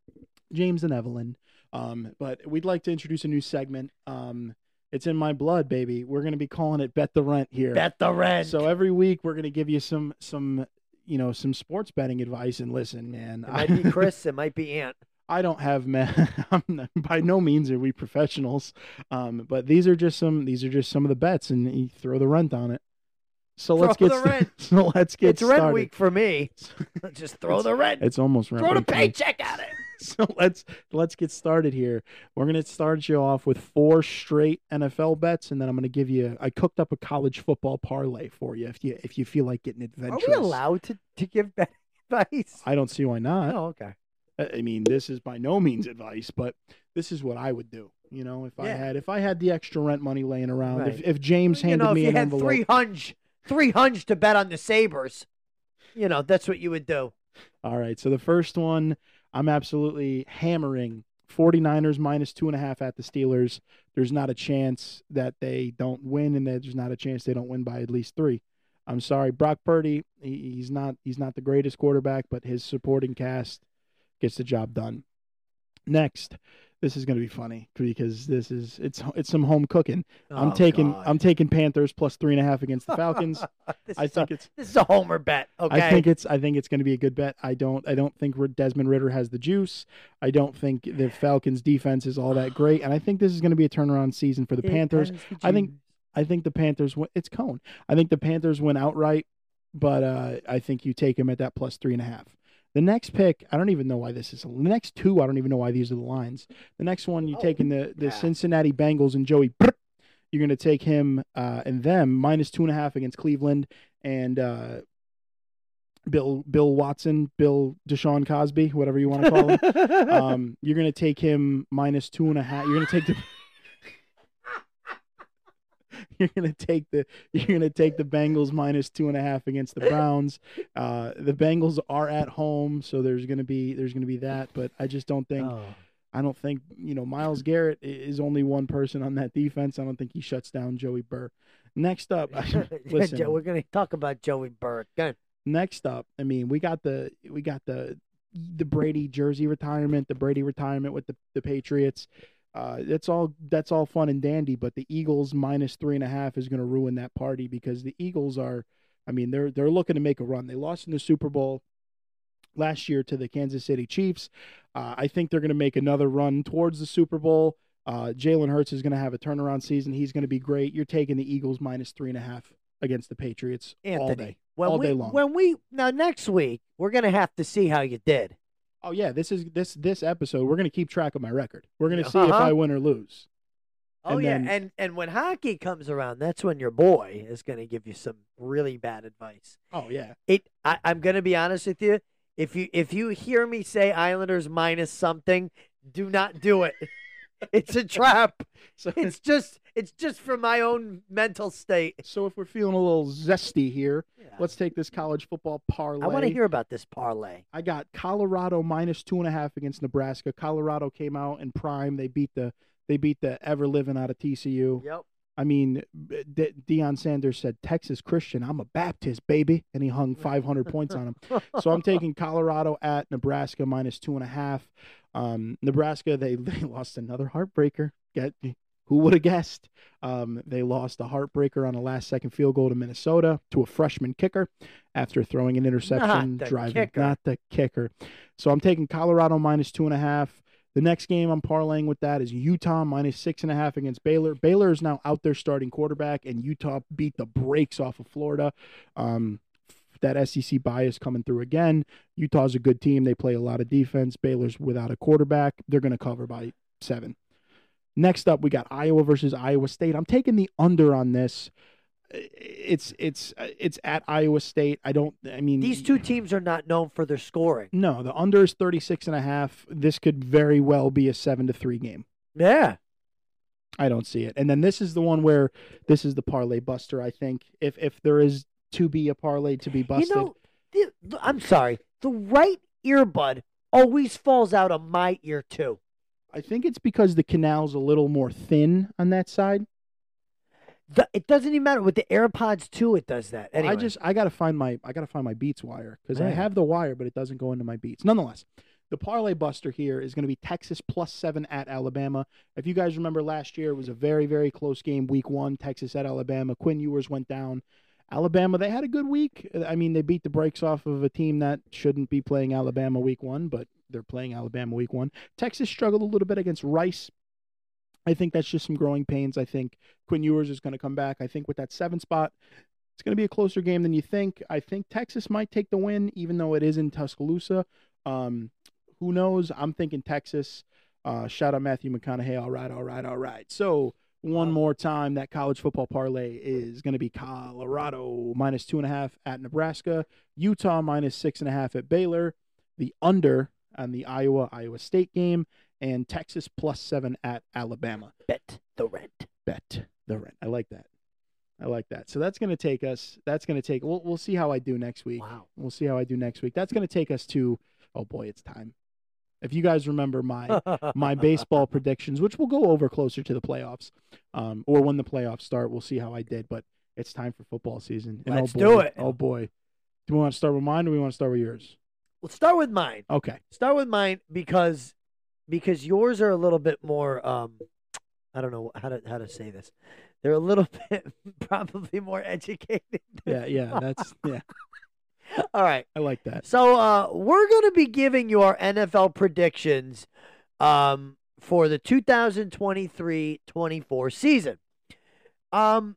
James and Evelyn. Um, but we'd like to introduce a new segment. Um, It's in my blood, baby. We're gonna be calling it bet the rent here. Bet the rent. So every week we're gonna give you some some you know some sports betting advice. And listen, man, it might be Chris. it might be Ant. I don't have man. By no means are we professionals, um, but these are just some. These are just some of the bets, and you throw the rent on it. So let's Throw get the rent. so let's get it's started. rent week for me. Just throw the rent. It's almost rent Throw the week for me. paycheck at it. So let's let's get started here. We're gonna start you off with four straight NFL bets, and then I'm gonna give you. I cooked up a college football parlay for you if you if you feel like getting adventurous. Are we allowed to, to give bet advice? I don't see why not. Oh, okay. I mean, this is by no means advice, but this is what I would do. You know, if I had if I had the extra rent money laying around, Right. if if James you handed know, if me you an had envelope, three hunch, three hunch to bet on the Sabres, you know that's what you would do. all right. So the first one, I'm absolutely hammering 49ers minus two and a half at the Steelers. There's not a chance that they don't win, and there's not a chance they don't win by at least three. I'm sorry, Brock Purdy. He, he's not he's not the greatest quarterback, but his supporting cast gets the job done. Next, this is going to be funny because this is it's it's some home cooking. I'm Oh, taking God. I'm taking Panthers plus three and a half against the Falcons. I think a, it's this is a homer bet. Okay. I think it's I think it's going to be a good bet. I don't I don't think Desmond Ridder has the juice. I don't think the Falcons defense is all that great, and I think this is going to be a turnaround season for the Here Panthers. the I think- I think the Panthers win. It's cone. I think the Panthers win outright, but uh, I think you take them at that plus three and a half. The next pick, I don't even know why this is. The next two, I don't even know why these are the lines. The next one, you're Oh, taking the the yeah. Cincinnati Bengals and Joey. You're going to take him uh, and them minus two and a half against Cleveland and uh, Bill Bill Watson, Bill Deshaun Cosby, whatever you want to call him. um, you're going to take him minus two and a half. You're going to take the. You're gonna take the you're gonna take the Bengals minus two and a half against the Browns. Uh, the Bengals are at home, so there's gonna be there's gonna be that. But I just don't think Oh. I don't think you know Myles Garrett is only one person on that defense. I don't think he shuts down Joey Burr. Next up, listen. We're going to talk about Joey Burke. Good. next up, I mean, we got the we got the the Brady jersey retirement, the Brady retirement with the, the Patriots. Uh, that's all that's all fun and dandy, but the Eagles minus three and a half is going to ruin that party because the Eagles are, I mean, they're they're looking to make a run. They lost in the Super Bowl last year to the Kansas City Chiefs. Uh, I think they're going to make another run towards the Super Bowl. Uh, Jalen Hurts is going to have a turnaround season. He's going to be great. You're taking the Eagles minus three and a half against the Patriots all Anthony. day. When all we, day long. When we now next week, we're going to have to see how you did. Oh yeah, this is this this episode. We're gonna keep track of my record. We're gonna see if Uh-huh. I win or lose. Oh And yeah, then- and and when hockey comes around, that's when your boy is going to give you some really bad advice. Oh yeah, It. I, I'm going to be honest with you. If you if you hear me say Islanders minus something, do not do it. it's a trap. so It's just it's just for my own mental state. so if we're feeling a little zesty here, let's take this college football parlay. I want to hear about this parlay. I got Colorado minus two and a half against Nebraska. Colorado came out in prime. They beat the they beat the ever living out of TCU. Yep. I mean, De- Deion Sanders said Texas Christian. I'm a Baptist baby, and he hung 500 points on him. So I'm taking Colorado at Nebraska minus two and a half. Um, Nebraska they, they lost another heartbreaker. Get who would have guessed? Um, they lost a heartbreaker on a last second field goal to Minnesota to a freshman kicker after throwing an interception, the driving kicker. not the kicker. So I'm taking Colorado minus two and a half. The next game I'm parlaying with that is Utah minus six and a half against Baylor. Baylor is now out there starting quarterback, and Utah beat the brakes off of Florida. Um, that SEC bias coming through again. Utah's a good team. They play a lot of defense. Baylor's without a quarterback. They're going to cover by seven. Next up, we got Iowa versus Iowa State. I'm taking the under on this. It's it's it's at Iowa State. I don't. I mean, These two teams are not known for their scoring. No, the under is 36 and a half. This could very well be a seven to three game. Yeah. I don't see it. And then this is the one where this is the parlay buster. I think if if there is to be a parlay to be busted, You know, the, the- I'm sorry. The right earbud always falls out of my ear too. I think it's because the canal's a little more thin on that side. The, it doesn't even matter with the AirPods too. It does that. Anyway, I just I gotta find my I gotta find my Beats wire because I have the wire, but it doesn't go into my Beats. Nonetheless, the parlay buster here is going to be Texas plus seven at Alabama. If you guys remember last year, it was a very, very close game, week one, Texas at Alabama. Quinn Ewers went down. Alabama, they had a good week. I mean, they beat the brakes off of a team that shouldn't be playing Alabama week one, but they're playing Alabama week one. Texas struggled a little bit against Rice. I think that's just some growing pains. I think Quinn Ewers is going to come back. I think with that seven spot, it's going to be a closer game than you think. I think Texas might take the win, even though it is in Tuscaloosa. Um, who knows? I'm thinking Texas. Uh, shout out Matthew McConaughey. All right, all right, all right. So one more time, that college football parlay is going to be Colorado minus two and a half at Nebraska, Utah minus six and a half at Baylor, the under on the Iowa Iowa State game, and Texas plus seven at Alabama. Bet the rent. Bet the rent. I like that. I like that. So that's going to take us. That's going to take. We'll we'll see how I do next week. Wow. We'll see how I do next week. That's going to take us to. Oh boy, it's time. If you guys remember my my baseball predictions, which we'll go over closer to the playoffs, um, or when the playoffs start, we'll see how I did. But it's time for football season. And Let's oh do it. Oh boy, do we want to start with mine, or we want to start with yours? Let's start with mine. Okay. Start with mine because because yours are a little bit more um I don't know how to how to say this. They're a little bit probably more educated. Yeah, yeah. That's yeah. All right. I like that. So uh we're going to be giving you our NFL predictions um for the 2023-24 season. Um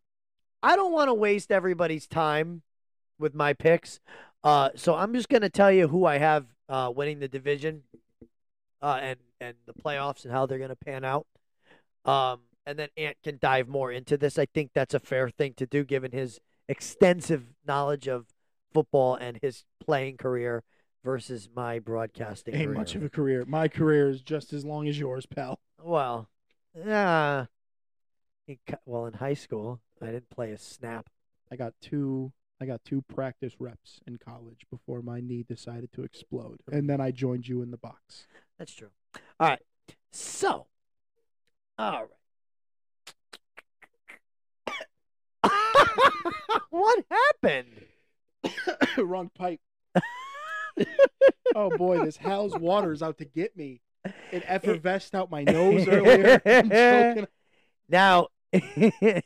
I don't want to waste everybody's time with my picks. Uh so I'm just going to tell you who I have uh winning the division uh and and the playoffs and how they're going to pan out. Um and then Ant can dive more into this. I think that's a fair thing to do given his extensive knowledge of football and his playing career versus my broadcasting Ain't career. much of a career. My career is just as long as yours, pal. Well, yeah. In Well, in high school, I didn't play a snap. I got two. I got two practice reps in college before my knee decided to explode, and then I joined you in the box. That's true. All right. So, all right. what happened? Wrong pipe. oh boy, this Hal's water is out to get me. It effervesced out my nose earlier. I'm choking. Now, it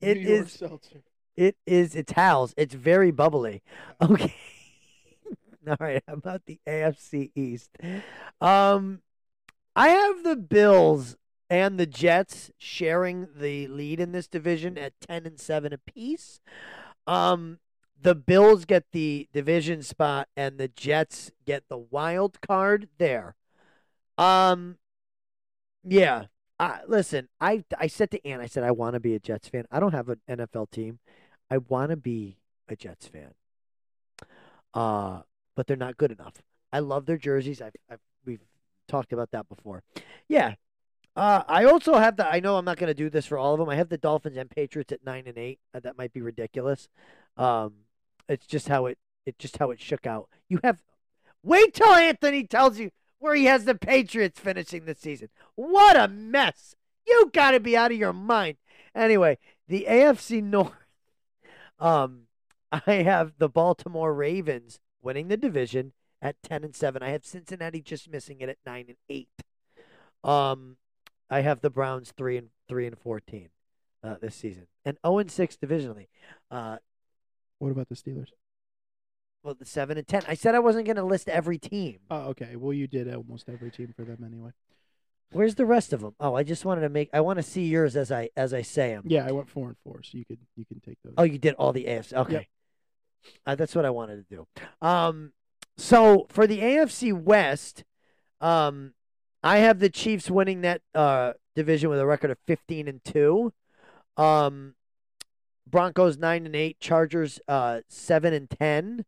it New York is seltzer. it is it's Hal's. It's very bubbly. Okay. All right, how about the AFC East? Um I have the Bills and the Jets sharing the lead in this division at 10 and 7 apiece. Um the Bills get the division spot and the Jets get the wild card there. Um yeah. Uh, listen, I I said to Ann, I said I want to be a Jets fan. I don't have an NFL team. I want to be a Jets fan. Uh, but they're not good enough. I love their jerseys. I've, I've we've talked about that before. Yeah. Uh, I also have the. I know I'm not going to do this for all of them. I have the Dolphins and Patriots at nine and eight. Uh, that might be ridiculous. Um, it's just how it. It just how it shook out. You have. Wait till Anthony tells you where he has the Patriots finishing the season. What a mess! You got to be out of your mind. Anyway, the AFC North. Um, I have the Baltimore Ravens winning the division at ten and seven. I have Cincinnati just missing it at nine and eight. Um, I have the Browns three and three and fourteen uh, this season, and zero and six divisionally. Uh, What about the Steelers? well, the seven and ten. I said I wasn't going to list every team. Oh, okay. Well, you did almost every team for them anyway. Where's the rest of them? Oh, I just wanted to make. I want to see yours as I as I say them. Yeah, I went four and four, so you could you can take those. Oh, you did all the AFC. Okay. Uh, that's what I wanted to do. Um, so for the AFC West, um, I have the Chiefs winning that uh, division with a record of 15 and 2. Um, Broncos 9 and 8, Chargers uh, 7 and 10.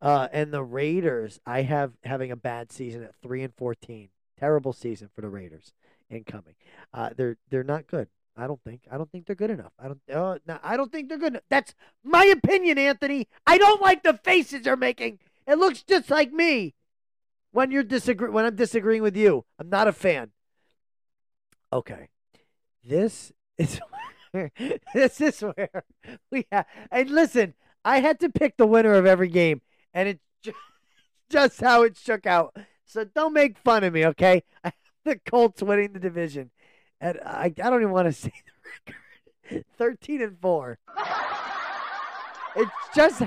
Uh, and the Raiders, I have having a bad season at 3 and 14. Terrible season for the Raiders incoming. Uh, they're they're not good. I don't think. I don't think they're good enough. I don't. Uh, no, I don't think they're good. enough. That's my opinion, Anthony. I don't like the faces they're making. It looks just like me when you're disagree when I'm disagreeing with you. I'm not a fan. Okay, this is where, this is where we have. And listen, I had to pick the winner of every game, and it's ju- just how it shook out. So don't make fun of me, okay? The Colts winning the division, and I I don't even want to say the record. Thirteen and four. It's just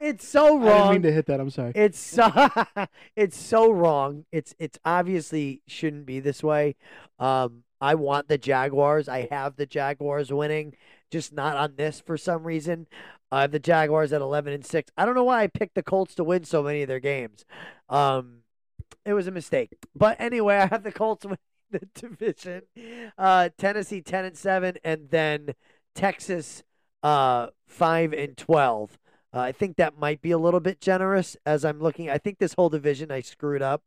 it's so wrong. I didn't mean to hit that. I'm sorry. It's so it's so wrong. It's it's obviously shouldn't be this way. Um, I want the Jaguars. I have the Jaguars winning, just not on this for some reason. I have the Jaguars at eleven and six. I don't know why I picked the Colts to win so many of their games. Um, it was a mistake. But anyway, I have the Colts winning the division. Uh, Tennessee ten and seven, and then Texas uh five and twelve. Uh, I think that might be a little bit generous as I'm looking. I think this whole division I screwed up.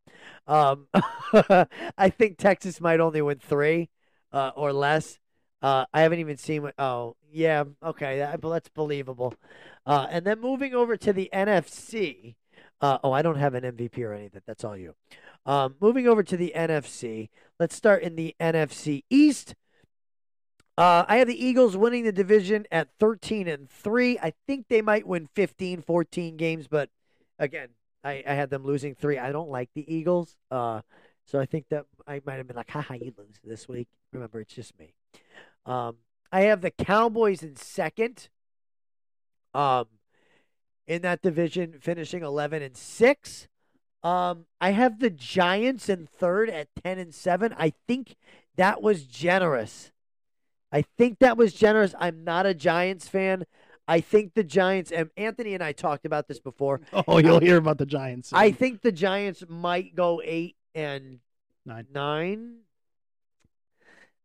Um, I think Texas might only win three uh, or less. Uh, I haven't even seen what. Oh, yeah. Okay. That, that's believable. Uh, and then moving over to the NFC. Uh, oh, I don't have an MVP or anything. That's all you. Um, moving over to the NFC. Let's start in the NFC East. Uh, I have the Eagles winning the division at 13 and 3. I think they might win 15, 14 games, but again, I, I had them losing three. I don't like the Eagles. Uh, so I think that I might have been like, haha, you lose this week. Remember, it's just me. Um, I have the Cowboys in second. Um, in that division, finishing 11 and 6. Um, I have the Giants in third at 10 and 7. I think that was generous. I think that was generous. I'm not a Giants fan. I think the Giants and Anthony and I talked about this before. Oh, you'll hear about the Giants. I think the Giants might go 8 and Nine. 9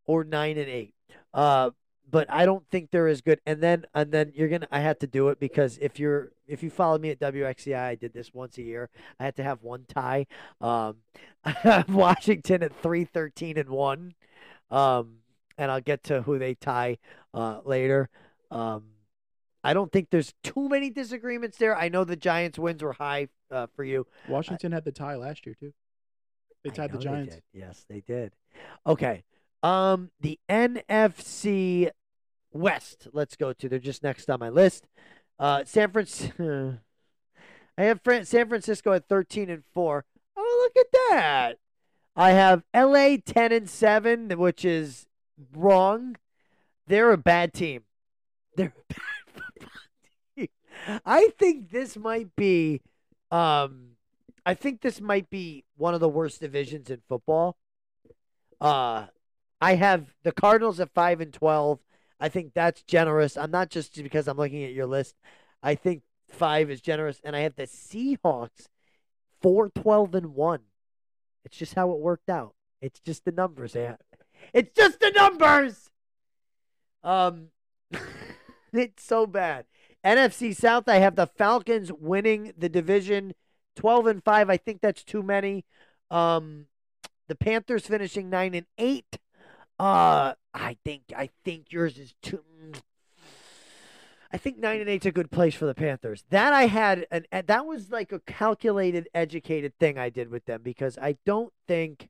or 9 and 8. Uh but I don't think they're as good. And then and then you're gonna I had to do it because if you're if you follow me at WXCI, I did this once a year. I had to have one tie. Um, Washington at three thirteen and one. Um, and I'll get to who they tie uh, later. Um, I don't think there's too many disagreements there. I know the Giants' wins were high uh, for you. Washington had the tie last year too. They tied the Giants. did. Yes, they did. Okay. Um, the NFC West. Let's go to. They're just next on my list. Uh, San Francisco. I have Fran- San Francisco at thirteen and four. Oh, look at that! I have LA ten and seven, which is wrong. They're a bad team. They're a bad football team. I think this might be. Um, I think this might be one of the worst divisions in football. Uh, I have the Cardinals at five and twelve. I think that's generous. I'm not just because I'm looking at your list. I think five is generous, and I have the Seahawks four twelve and one. It's just how it worked out. It's just the numbers. It's just the numbers. Um, it's so bad. NFC South, I have the Falcons winning the division, twelve and five. I think that's too many. Um, the Panthers finishing nine and eight. Uh, I think I think yours is too. I think nine and eight's a good place for the Panthers. That I had an that was like a calculated, educated thing I did with them because I don't think,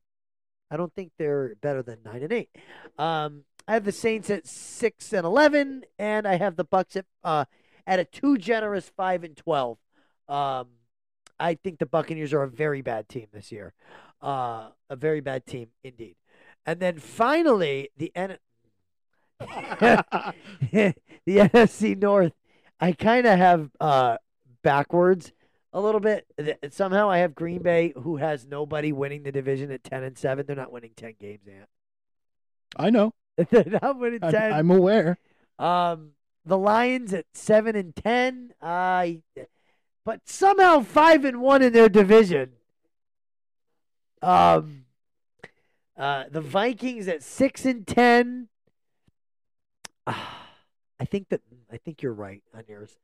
I don't think they're better than nine and eight. Um, I have the Saints at six and eleven, and I have the Bucks at uh at a too generous five and twelve. Um, I think the Buccaneers are a very bad team this year, uh, a very bad team indeed. And then finally, the N- the NFC North, I kind of have uh, backwards a little bit. Somehow I have Green Bay, who has nobody winning the division at ten and seven. They're not winning ten games, Ant. I know. They're not winning I'm, 10 I'm aware. Um, the Lions at seven and ten. I, but somehow five and one in their division. Um, uh, the Vikings at six and ten. Ah, I think that I think you're right on yours,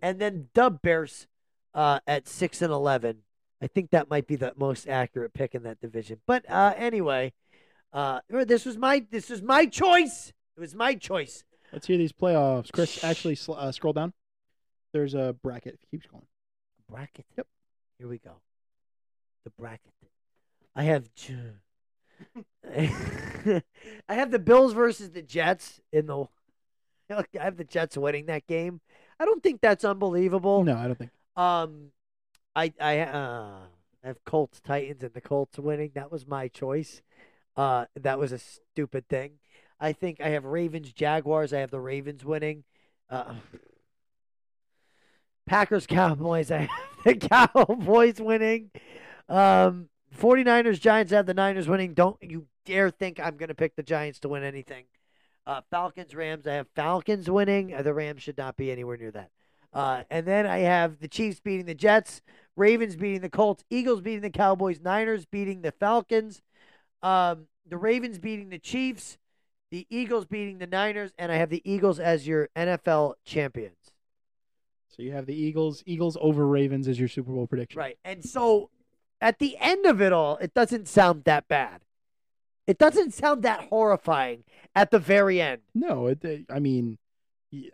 and then the Bears uh, at six and eleven. I think that might be the most accurate pick in that division. But uh, anyway, uh, this was my this was my choice. It was my choice. Let's hear these playoffs. Chris, actually, sl- uh, scroll down. There's a bracket. Keep going. bracket. Yep. Here we go. The bracket. I have. I have the Bills versus the Jets in the. I have the Jets winning that game. I don't think that's unbelievable. No, I don't think. Um, I I uh have Colts Titans and the Colts winning. That was my choice. Uh, that was a stupid thing. I think I have Ravens Jaguars. I have the Ravens winning. Uh, Packers Cowboys. I have the Cowboys winning. Um, 49ers Giants. Have the Niners winning. Don't you dare think I'm going to pick the Giants to win anything. Uh, Falcons Rams. I have Falcons winning. Uh, the Rams should not be anywhere near that. Uh, and then I have the Chiefs beating the Jets, Ravens beating the Colts, Eagles beating the Cowboys, Niners beating the Falcons, um, the Ravens beating the Chiefs, the Eagles beating the Niners, and I have the Eagles as your NFL champions. So you have the Eagles, Eagles over Ravens as your Super Bowl prediction. Right. And so at the end of it all, it doesn't sound that bad. It doesn't sound that horrifying at the very end. No, it, I mean, yeah,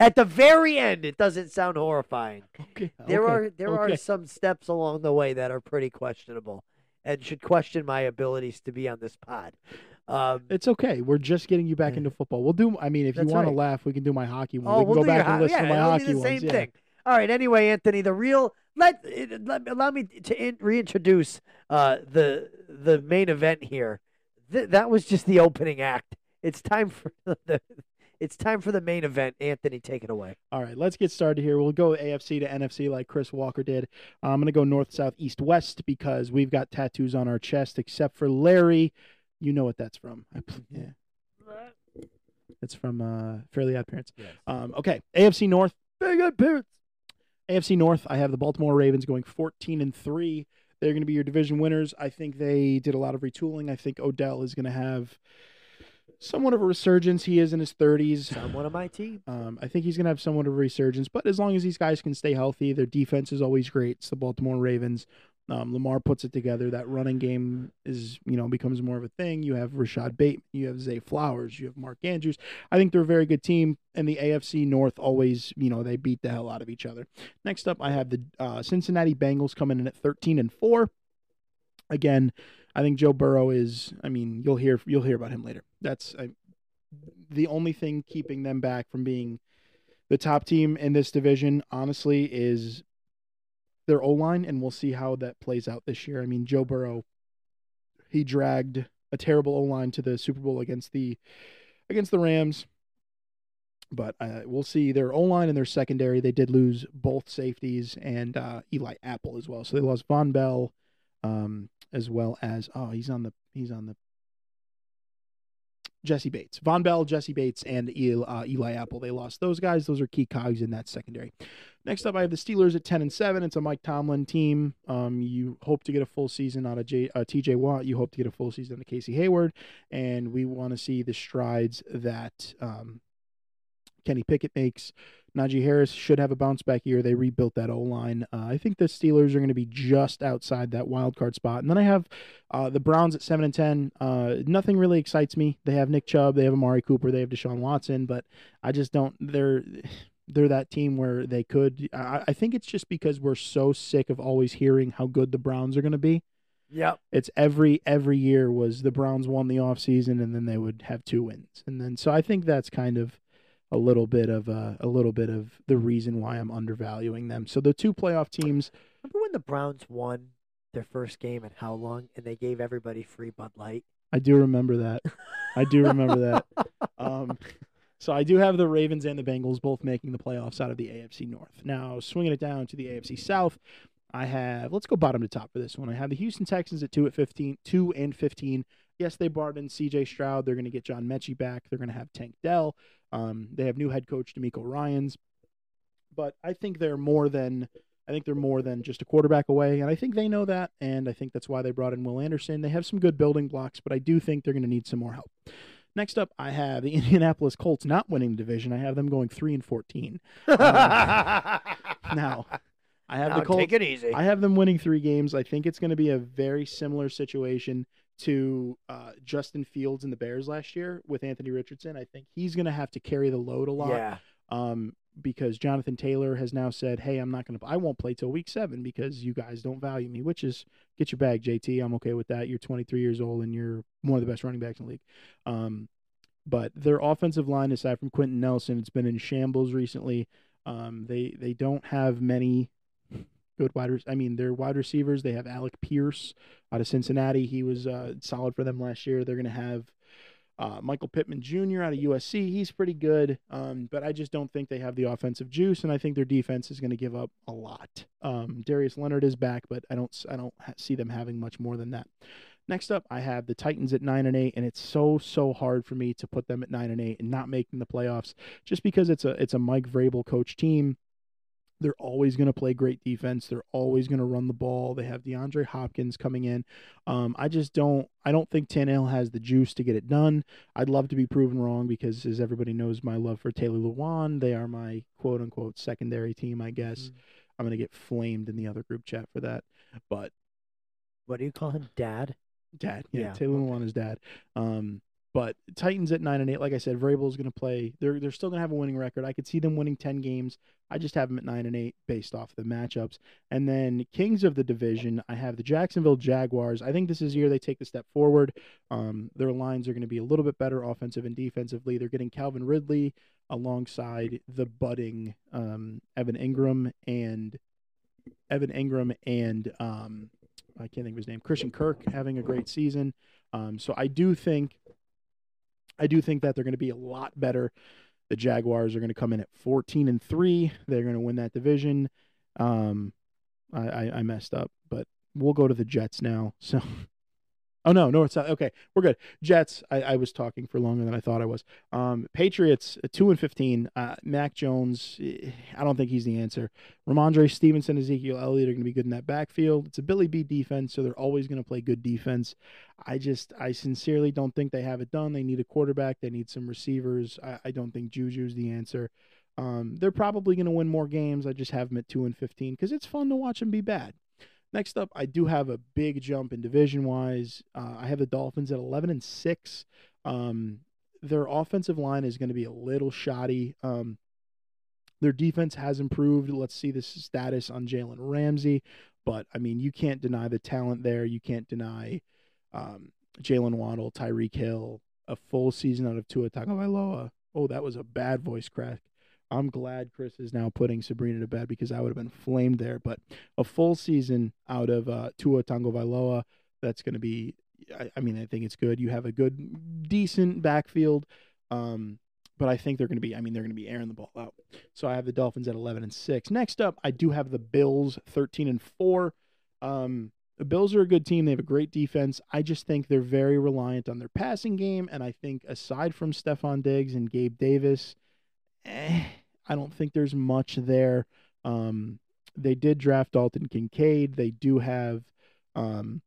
At the very end, it doesn't sound horrifying. okay. There okay, are there okay. are some steps along the way that are pretty questionable and should question my abilities to be on this pod. Um, It's okay. We're just getting you back into football. We'll do. I mean, if you want to laugh, we can do my hockey one. oh, we can we'll go back and ho- listen yeah, to my hockey be the ones. same yeah. thing. All right. Anyway, Anthony, the real let, let allow me to in, reintroduce uh, the the main event here. Th- that was just the opening act. It's time for the it's time for the main event. Anthony, take it away. All right, let's get started here. We'll go AFC to NFC like Chris Walker did. I'm going to go north, south, east, west because we've got tattoos on our chest, except for Larry. You know what that's from. Yeah, it's from uh, Fairly Odd Parents. Yes. Um, okay, AFC North. Very good parents. AFC North. I have the Baltimore Ravens going 14 and three. They're going to be your division winners. I think they did a lot of retooling. I think Odell is going to have somewhat of a resurgence. He is in his 30s. Someone on my team. Um, I think he's going to have somewhat of a resurgence, but as long as these guys can stay healthy, their defense is always great. It's the Baltimore Ravens. Um, Lamar puts it together. That running game is, you know, becomes more of a thing. You have Rashod Bateman, you have Zay Flowers, you have Mark Andrews. I think they're a very good team. And the AFC North always, you know, they beat the hell out of each other. Next up, I have the uh, Cincinnati Bengals coming in at 13 and four. Again, I think Joe Burrow is. I mean, you'll hear you'll hear about him later. That's I, the only thing keeping them back from being the top team in this division, honestly, is their O line, and we'll see how that plays out this year. I mean, Joe Burrow, he dragged a terrible O line to the Super Bowl against the against the Rams, but uh, we'll see their O line and their secondary. They did lose both safeties and uh, Eli Apple as well, so they lost Vonn Bell, um, as well as oh, he's on the he's on the Jessie Bates, Vonn Bell, Jessie Bates, and Eli, uh, Eli Apple. They lost those guys. Those are key cogs in that secondary. Next up, I have the Steelers at ten and seven. It's a Mike Tomlin team. Um, you hope to get a full season out of J, uh, T.J. Watt. You hope to get a full season out of Casey Hayward, and we want to see the strides that um, Kenny Pickett makes. Najee Harris should have a bounce back year. They rebuilt that O line. Uh, I think the Steelers are going to be just outside that wild card spot. And then I have uh, the Browns at seven and ten. Uh, nothing really excites me. They have Nick Chubb, they have Amari Cooper, they have Deshaun Watson, but I just don't. They're they're that team where they could. I, I think it's just because we're so sick of always hearing how good the Browns are going to be. Yep. It's every every year was the Browns won the offseason and then they would have two wins. And then so I think that's kind of a little bit of a, a little bit of the reason why I'm undervaluing them. So the two playoff teams, Remember when the Browns won their first game and how long, and they gave everybody free Bud Light? I do remember that. I do remember that. Um, so I do have the Ravens and the Bengals both making the playoffs out of the AFC North. Now swinging it down to the AFC South, I have let's go bottom to top for this one. I have the Houston Texans at two at 15, two and fifteen. Yes, they brought in C.J. Stroud. They're going to get John Metchie back. They're going to have Tank Dell. Um, they have new head coach DeMeco Ryans, but I think they're more than I think they're more than just a quarterback away, and I think they know that, and I think that's why they brought in Will Anderson. They have some good building blocks, but I do think they're going to need some more help. Next up, I have the Indianapolis Colts not winning the division. I have them going three and fourteen. Now, I have Now, the Colts. take it easy. I have them winning three games. I think it's going to be a very similar situation to uh, Justin Fields and the Bears last year with Anthony Richardson. I think he's going to have to carry the load a lot yeah. um, because Jonathan Taylor has now said, "Hey, I'm not going to. I won't play till week seven because you guys don't value me." Which is get your bag, JT. I'm okay with that. You're 23 years old and you're one of the best running backs in the league. Um, but their offensive line, aside from Quenton Nelson, it's been in shambles recently. Um, they they don't have many good wide. I mean, their wide receivers. They have Alec Pierce out of Cincinnati. He was uh, solid for them last year. They're going to have uh, Michael Pittman Jr. out of USC. He's pretty good, um, but I just don't think they have the offensive juice, and I think their defense is going to give up a lot. Um, Darius Leonard is back, but I don't I don't see them having much more than that. Next up, I have the Titans at nine and eight, and it's so so hard for me to put them at nine and eight and not making the playoffs, just because it's a it's a Mike Vrabel coach team. They're always going to play great defense. They're always going to run the ball. They have DeAndre Hopkins coming in. Um, I just don't. I don't think Tannehill has the juice to get it done. I'd love to be proven wrong because, as everybody knows, my love for Taylor Lewan. They are my quote unquote secondary team. I guess mm-hmm. I'm going to get flamed in the other group chat for that. But what do you call him, Dad? Dad, yeah, yeah Taylor okay. Lewan dad. Um, but Titans at nine and eight, like I said, Vrabel is going to play. They're they're still going to have a winning record. I could see them winning ten games. I just have them at nine and eight based off the matchups. And then Kings of the division, I have the Jacksonville Jaguars. I think this is year they take the step forward. Um, their lines are going to be a little bit better offensive and defensively. They're getting Calvin Ridley alongside the budding um, Evan Engram and Evan Engram and um, I can't think of his name, Christian Kirk having a great season. Um, so I do think, I do think that they're going to be a lot better. The Jaguars are going to come in at 14 and three. They're going to win that division. Um, I, I, I messed up, but we'll go to the Jets now. So Oh no, no, it's not. Okay, we're good. Jets. I, I was talking for longer than I thought I was. Um, Patriots uh, two and fifteen. Uh, Mac Jones. Eh, I don't think he's the answer. Rhamondre Stevenson, Ezekiel Elliott are going to be good in that backfield. It's a Billy B defense, so they're always going to play good defense. I just, I sincerely don't think they have it done. They need a quarterback. They need some receivers. I, I don't think Juju's the answer. Um, they're probably going to win more games. I just have them at two and fifteen because it's fun to watch them be bad. Next up, I do have a big jump in division wise. Uh, I have the Dolphins at 11 and 6. Um, their offensive line is going to be a little shoddy. Um, their defense has improved. Let's see the status on Jalen Ramsey. But, I mean, you can't deny the talent there. You can't deny um, Jaylen Waddle, Tyreek Hill, a full season out of Tua Tagovailoa. Oh, that was a bad voice crack. I'm glad Chris is now putting Sabrina to bed because I would have been flamed there. But a full season out of uh, Tua Tagovailoa, that's going to be. I, I, mean, I think it's good. You have a good, decent backfield, um, but I think they're going to be. I mean, they're going to be airing the ball out. So I have the Dolphins at 11 and six. Next up, I do have the Bills 13 and four. Um, the Bills are a good team. They have a great defense. I just think they're very reliant on their passing game, and I think aside from Stefon Diggs and Gabe Davis eh, I don't think there's much there. Um, they did draft Dalton Kincaid. They do have, um,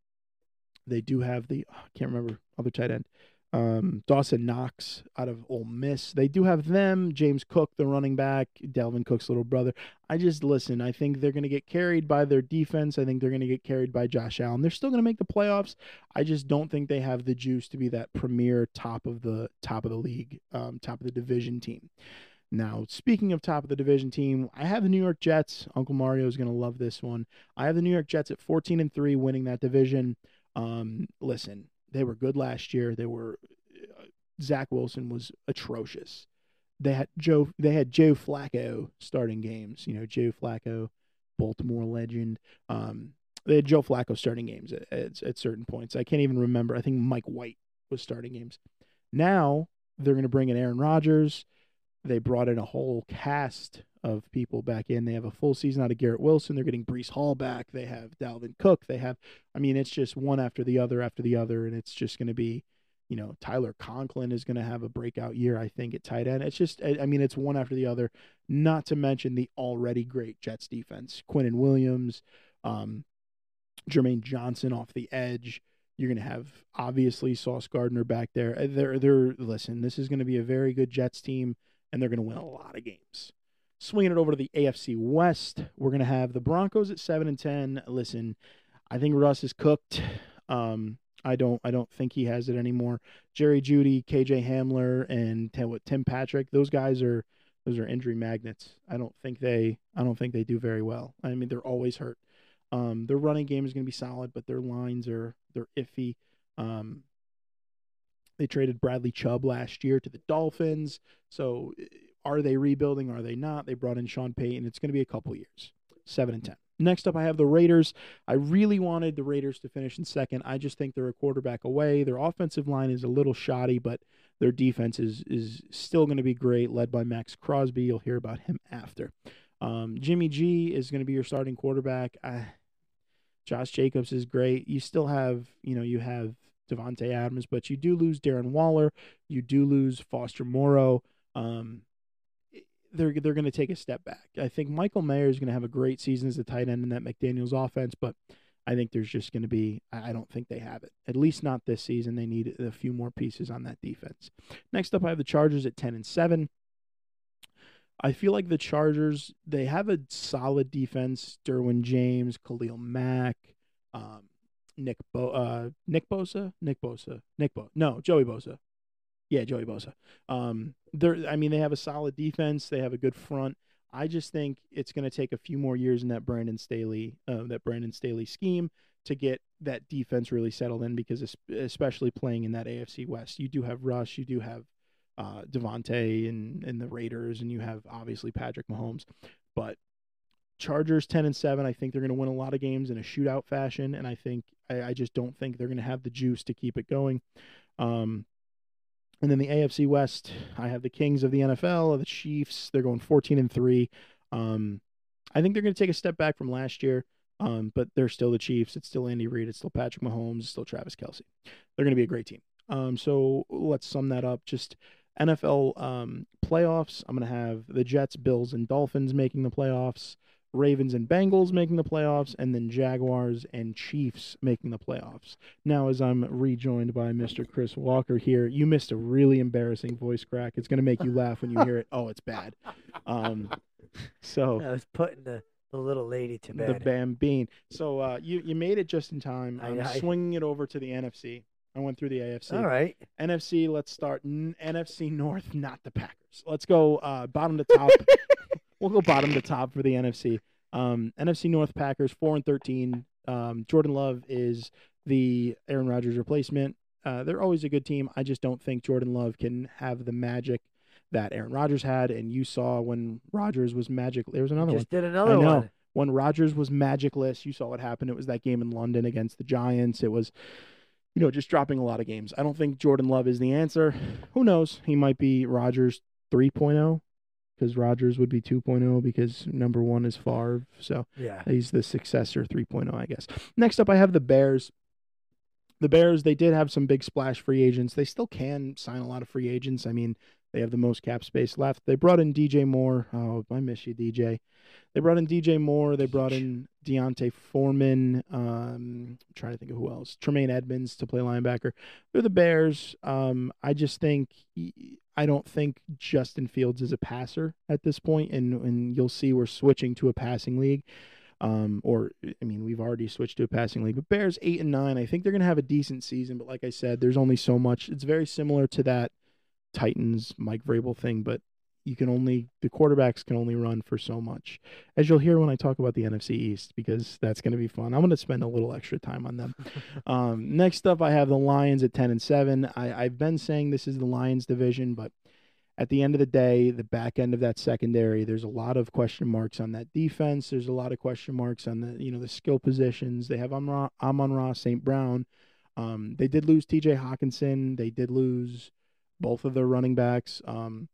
they do have the oh, I can't remember other tight end, um, Dawson Knox out of Ole Miss. They do have them. James Cook, the running back, Dalvin Cook's little brother. I just listen. I think they're going to get carried by their defense. I think they're going to get carried by Josh Allen. They're still going to make the playoffs. I just don't think they have the juice to be that premier top of the top of the league, um, top of the division team. Now, speaking of top of the division team, I have the New York Jets. Uncle Mario is going to love this one. I have the New York Jets at 14 and 3 winning that division. Um, listen, they were good last year. They were uh, Zach Wilson was atrocious. They had Joe they had Joe Flacco starting games, you know, Joe Flacco, Baltimore legend. Um, they had Joe Flacco starting games at, at, at certain points. I can't even remember. I think Mike White was starting games. Now they're going to bring in Aaron Rodgers they brought in a whole cast of people back in. They have a full season out of Garrett Wilson. They're getting Breece Hall back. They have Dalvin Cook. They have, I mean, it's just one after the other after the other, and it's just going to be, you know, Tyler Conklin is going to have a breakout year, I think, at tight end. It's just, I mean, it's one after the other. Not to mention the already great Jets defense, Quinnen Williams, um, Jermaine Johnson off the edge. You're going to have obviously Sauce Gardner back there. They're, they're, listen, this is going to be a very good Jets team and they're going to win a lot of games. Swinging it over to the AFC West, we're going to have the Broncos at seven and ten. Listen, I think Russ is cooked. Um, I don't, I don't think he has it anymore. Jerry Jeudy, KJ Hamler, and Tim, Tim Patrick, those guys are, those are injury magnets. I don't think they, I don't think they do very well. I mean, they're always hurt. Um, their running game is going to be solid, but their lines are, they're iffy. Um, they traded Bradley Chubb last year to the Dolphins. So are they rebuilding? Are they not? They brought in Sean Payton. It's going to be a couple years. Seven and ten. Next up, I have the Raiders. I really wanted the Raiders to finish in second. I just think they're a quarterback away. Their offensive line is a little shoddy, but their defense is is still going to be great, led by Maxx Crosby. You'll hear about him after. Um, Jimmy G is going to be your starting quarterback. I, Josh Jacobs is great. You still have, you know, you have Davante Adams, but you do lose Darren Waller. You do lose Foster Moreau. Um, they're they're going to take a step back. I think Michael Mayer is going to have a great season as a tight end in that McDaniel's offense, but I think there's just going to be I don't think they have it. At least not this season. They need a few more pieces on that defense. Next up, I have the Chargers at 10 and 7. I feel like the Chargers they have a solid defense. Derwin James, Khalil Mack, um, Nick Bo, uh, Nick Bosa, Nick Bosa, Nick Bo, no Joey Bosa, yeah Joey Bosa. Um, they're I mean they have a solid defense. They have a good front. I just think it's going to take a few more years in that Brandon Staley, uh, that Brandon Staley scheme to get that defense really settled in because especially playing in that AFC West, you do have Rush, you do have uh, Davante and and the Raiders, and you have obviously Patrick Mahomes, but Chargers ten and seven. I think they're going to win a lot of games in a shootout fashion, and I think I, I just don't think they're going to have the juice to keep it going. Um, and then the AFC West, I have the Kings of the NFL, the Chiefs. They're going fourteen and three. Um, I think they're going to take a step back from last year. Um, but they're still the Chiefs. It's still Andy Reid. It's still Patrick Mahomes. It's still Travis Kelce. They're going to be a great team. Um, so let's sum that up. Just NFL um, playoffs, I'm going to have the Jets, Bills, and Dolphins making the playoffs, Ravens and Bengals making the playoffs, and then Jaguars and Chiefs making the playoffs. Now, as I'm rejoined by Mr. Chris Walker here, you missed a really embarrassing voice crack. It's going to make you laugh when you hear it. Oh, it's bad. Um, so I was putting the, the little lady to bed. The Bam Bean. So uh, you you made it just in time. I'm I, I, swinging it over to the NFC. I went through the AFC. All right. NFC, let's start N- NFC North, not the Packers. Let's go uh, bottom to top. we'll go bottom to top for the NFC. Um, NFC North Packers, 4 and 13. Um, Jordan Love is the Aaron Rodgers replacement. Uh, they're always a good team. I just don't think Jordan Love can have the magic that Aaron Rodgers had. And you saw when Rodgers was magic. There was another just one. did another I know. one. When Rodgers was magicless, you saw what happened. It was that game in London against the Giants. It was you know, just dropping a lot of games. I don't think Jordan Love is the answer. Who knows? He might be Rodgers 3.0 because Rodgers would be 2.0 because number one is Favre. So yeah, he's the successor 3.0, I guess. Next up, I have the Bears. The Bears, they did have some big splash free agents. They still can sign a lot of free agents. I mean, they have the most cap space left. They brought in DJ Moore. Oh, I miss you, DJ. They brought in DJ Moore. They brought in D'Onta Foreman. Um, I'm trying to think of who else. Tremaine Edmunds to play linebacker. They're the Bears. Um, I just think I don't think Justin Fields is a passer at this point, and and you'll see we're switching to a passing league. Um, or I mean, we've already switched to a passing league. But Bears eight and nine. I think they're going to have a decent season. But like I said, there's only so much. It's very similar to that Titans Mike Vrabel thing, but you can only the quarterbacks can only run for so much. As you'll hear when i talk about the nfc east because that's going to be fun. I'm going to spend a little extra time on them. Um, next up i have the lions at 10 and 7 I, i've been saying this is the lions division but at the end of the day the back end of that secondary there's a lot of question marks on that defense. There's a lot of question marks on the you know the skill positions. They have amon, Amon-Ra st brown. Um, they did lose tj hockenson. They did lose both of their running backs. Um,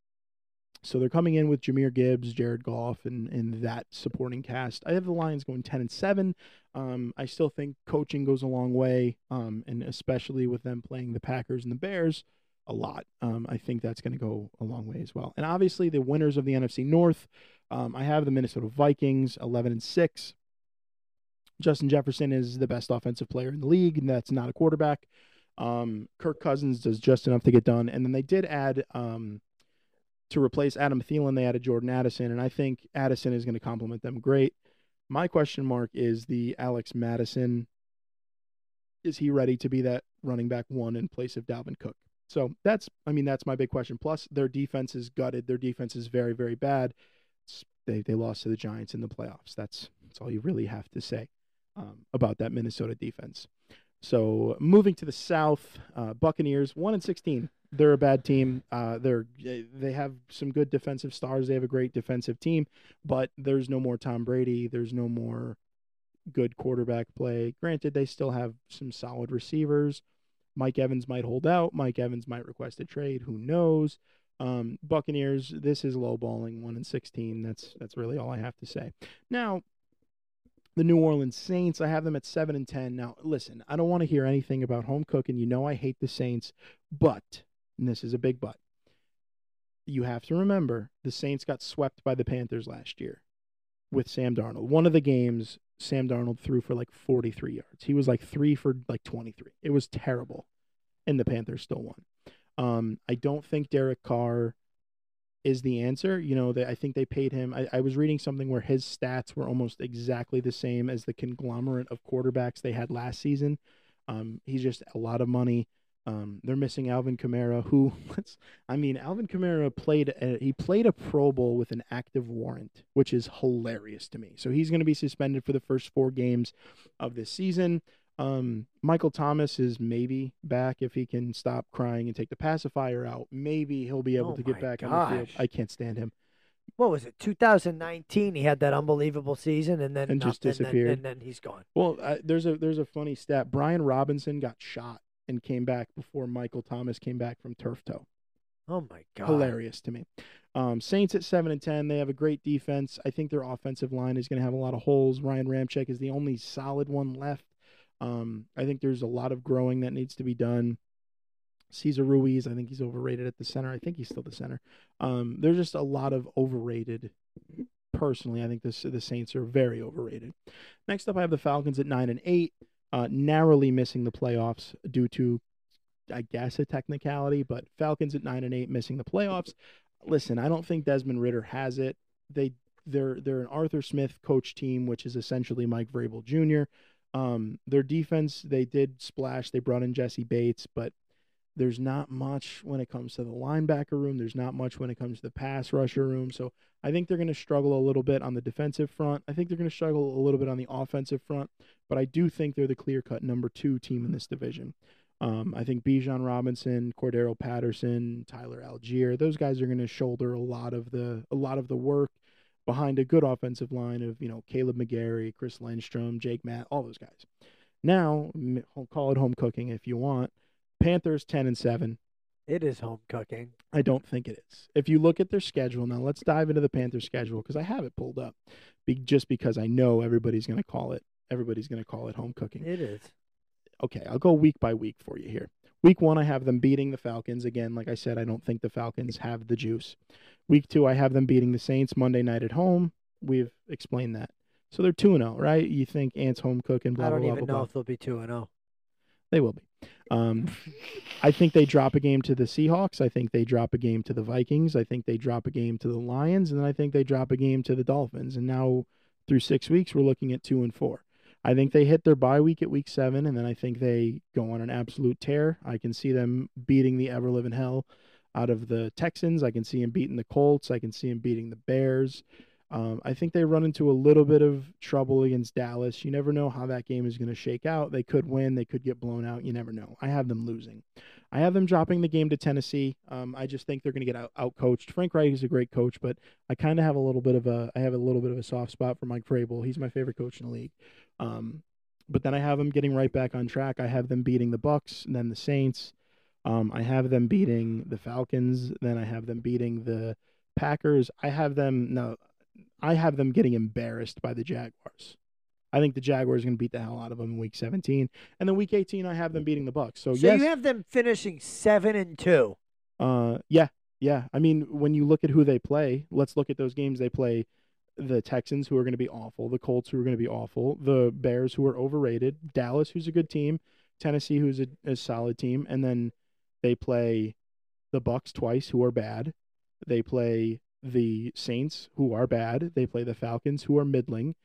so they're coming in with Jahmyr Gibbs, Jared Goff, and and that supporting cast. I have the Lions going ten and seven. Um, I still think coaching goes a long way, um, and especially with them playing the Packers and the Bears a lot. Um, I think that's going to go a long way as well. And obviously the winners of the NFC North. Um, I have the Minnesota Vikings eleven and six. Justin Jefferson is the best offensive player in the league, and that's not a quarterback. Um, Kirk Cousins does just enough to get done, and then they did add um, to replace Adam Thielen, they added Jordan Addison, and I think Addison is going to complement them great. My question mark is the Alex Mattison. Is he ready to be that running back one in place of Dalvin Cook? So that's, I mean, that's my big question. Plus, their defense is gutted. Their defense is very, very bad. They they lost to the Giants in the playoffs. That's that's all you really have to say um, about that Minnesota defense. So moving to the South, uh, Buccaneers one and sixteen they're a bad team. Uh, they're they have some good defensive stars. They have a great defensive team, but there's no more Tom Brady. There's no more good quarterback play. Granted, they still have some solid receivers. Mike Evans might hold out. Mike Evans might request a trade. Who knows? Um, Buccaneers, this is lowballing one and sixteen. That's that's really all I have to say. Now, the New Orleans Saints, I have them at seven and ten. Now, listen, I don't want to hear anything about home cooking. You know I hate the Saints, but and this is a big but. You have to remember the Saints got swept by the Panthers last year with Sam Darnold. One of the games, Sam Darnold threw for like 43 yards. He was like three for like 23. It was terrible, and the Panthers still won. Um, I don't think Derek Carr is the answer. You know, they, I think they paid him. I, I was reading something where his stats were almost exactly the same as the conglomerate of quarterbacks they had last season. Um, he's just a lot of money. Um, they're missing Alvin Kamara, who, I mean, Alvin Kamara played a, he played a Pro Bowl with an active warrant, which is hilarious to me. So he's going to be suspended for the first four games of this season. Um, Michael Thomas is maybe back if he can stop crying and take the pacifier out. Maybe he'll be able Oh to get back on the field. I can't stand him. What was it? 2019. He had that unbelievable season, and then And just disappeared. And, then he's gone. Well, uh, there's a there's a funny stat. Brian Robinson got shot and came back before Michael Thomas came back from turf toe. Oh my god. hilarious to me. Um, Saints at seven and ten. They have a great defense. I think their offensive line is going to have a lot of holes. Ryan Ramczyk is the only solid one left. Um, I think there's a lot of growing that needs to be done. Cesar Ruiz, I think he's overrated at the center. I think he's still the center. Um, there's just a lot of overrated. Personally, I think this the Saints are very overrated. Next up, I have the Falcons at nine and eight, uh, narrowly missing the playoffs due to I guess a technicality, but Falcons at nine and eight missing the playoffs. Listen, I don't think Desmond Ridder has it. They they're they're an Arthur Smith coach team, which is essentially Mike Vrabel Jr. Um, their defense, they did splash. They brought in Jessie Bates, but there's not much when it comes to the linebacker room. There's not much when it comes to the pass rusher room. So I think they're going to struggle a little bit on the defensive front. I think they're going to struggle a little bit on the offensive front, but I do think they're the clear cut number two team in this division. Um, I think Bijan Robinson, Cordero Patterson, Tyler Allgeier, those guys are going to shoulder a lot of the a lot of the work behind a good offensive line of you know Kaleb McGary, Chris Lindstrom, Jake Matt, all those guys. Now, call it home cooking if you want. Panthers ten and seven. It is home cooking. I don't think it is. If you look at their schedule now, let's dive into the Panthers schedule because I have it pulled up, be, just because I know everybody's going to call it. Everybody's going to call it home cooking. It is. Okay, I'll go week by week for you here. Week one, I have them beating the Falcons again. Like I said, I don't think the Falcons have the juice. Week two, I have them beating the Saints Monday night at home. We've explained that. So they're two and zero, right? You think Ants home cooking? Blah I don't blah even blah know blah. if they'll be two and oh. zero. They will be. Um, I think they drop a game to the Seahawks. I think they drop a game to the Vikings. I think they drop a game to the Lions, and then I think they drop a game to the Dolphins. And now, through six weeks, we're looking at two and four. I think they hit their bye week at week seven, and then I think they go on an absolute tear. I can see them beating the ever living hell out of the Texans. I can see them beating the Colts. I can see them beating the Bears. Um, I think they run into a little bit of trouble against Dallas. You never know how that game is going to shake out. They could win, they could get blown out. You never know. I have them losing. I have them dropping the game to Tennessee. Um, I just think they're going to get out, coached. Frank Reich is a great coach, but I kind of have a little bit of a I have a little bit of a soft spot for Mike Vrabel. He's my favorite coach in the league. Um, but then I have them getting right back on track. I have them beating the Bucks, and then the Saints. Um, I have them beating the Falcons. Then I have them beating the Packers. I have them no. I have them getting embarrassed by the Jaguars. I think the Jaguars are going to beat the hell out of them in Week 17, and then Week 18 I have them beating the Bucks. So, So yes, you have them finishing seven and two. uh, yeah, yeah. I mean, when you look at who they play, let's look at those games they play. The Texans, who are going to be awful, the Colts, who are going to be awful, the Bears, who are overrated, Dallas, who's a good team, Tennessee, who's a, a solid team, and then they play the Bucks twice, who are bad. They play the Saints, who are bad. They play the Falcons, who are middling,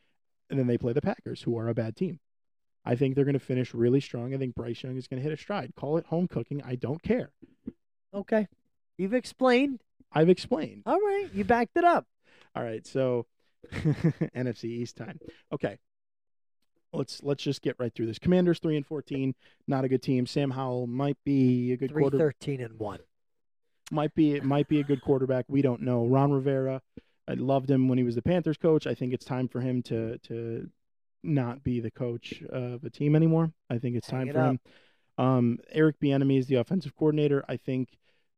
and then they play the Packers, who are a bad team. I think they're going to finish really strong. I think Bryce Young is going to hit a stride. Call it home cooking. I don't care. Okay. You've explained. I've explained. All right. You backed it up. All right, so NFC East time. Okay. Let's let's just get right through this. Commanders three and fourteen, not a good team. Sam Howell might be a good Three quarter thirteen and one. Might be it might be a good quarterback. We don't know. Ron Rivera, I loved him when he was the Panthers coach. I think it's time for him to to not be the coach of a team anymore. I think it's Hang time it for up. him. Um, Eric Bieniemy is the offensive coordinator. I think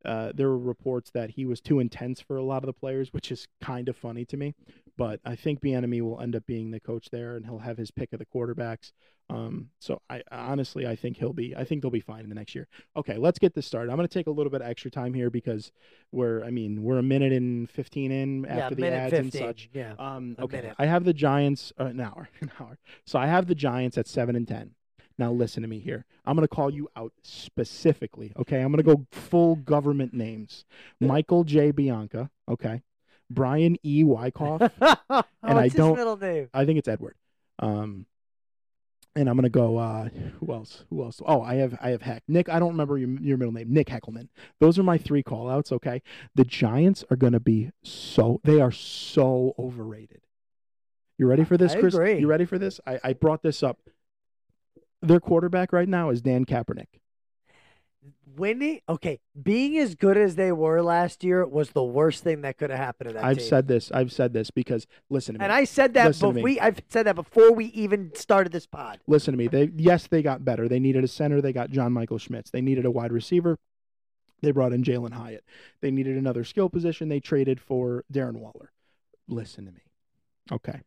uh, there were reports that he was too intense for a lot of the players, which is kind of funny to me. But I think Bieniemy will end up being the coach there, and he'll have his pick of the quarterbacks. Um, so I honestly, I think he'll be. I think they'll be fine in the next year. Okay, let's get this started. I'm going to take a little bit of extra time here because we're. I mean, we're a minute and fifteen in yeah, after the ads 15. and such. Yeah. Um, okay, minute. I have the Giants uh, an hour, an hour. So I have the Giants at seven and ten. Now listen to me here. I'm going to call you out specifically. Okay, I'm going to go full government names. Michael J. Bianca. Okay, Brian E. Wyckoff. oh, and I don't- middle name? I think it's Edward. Um, and I'm gonna go. Uh, who else? Who else? Oh, I have I have Heck. Nick. I don't remember your your middle name. Nick Heckelman. Those are my three call outs. Okay. The Giants are gonna be so. They are so overrated. You ready for this, I Chris? agree. You ready for this? I, I brought this up. Their quarterback right now is Dan Kaepernick. Winning, okay, being as good as they were last year was the worst thing that could have happened to that I've team. said this. I've said this because listen to me. and I said that Listen before we. I've said that before we even started this pod. listen to me. They yes, they got better. They needed a center. They got John Michael Schmitz. They needed a wide receiver. They brought in Jalin Hyatt. They needed another skill position. They traded for Darren Waller. Listen to me. Okay.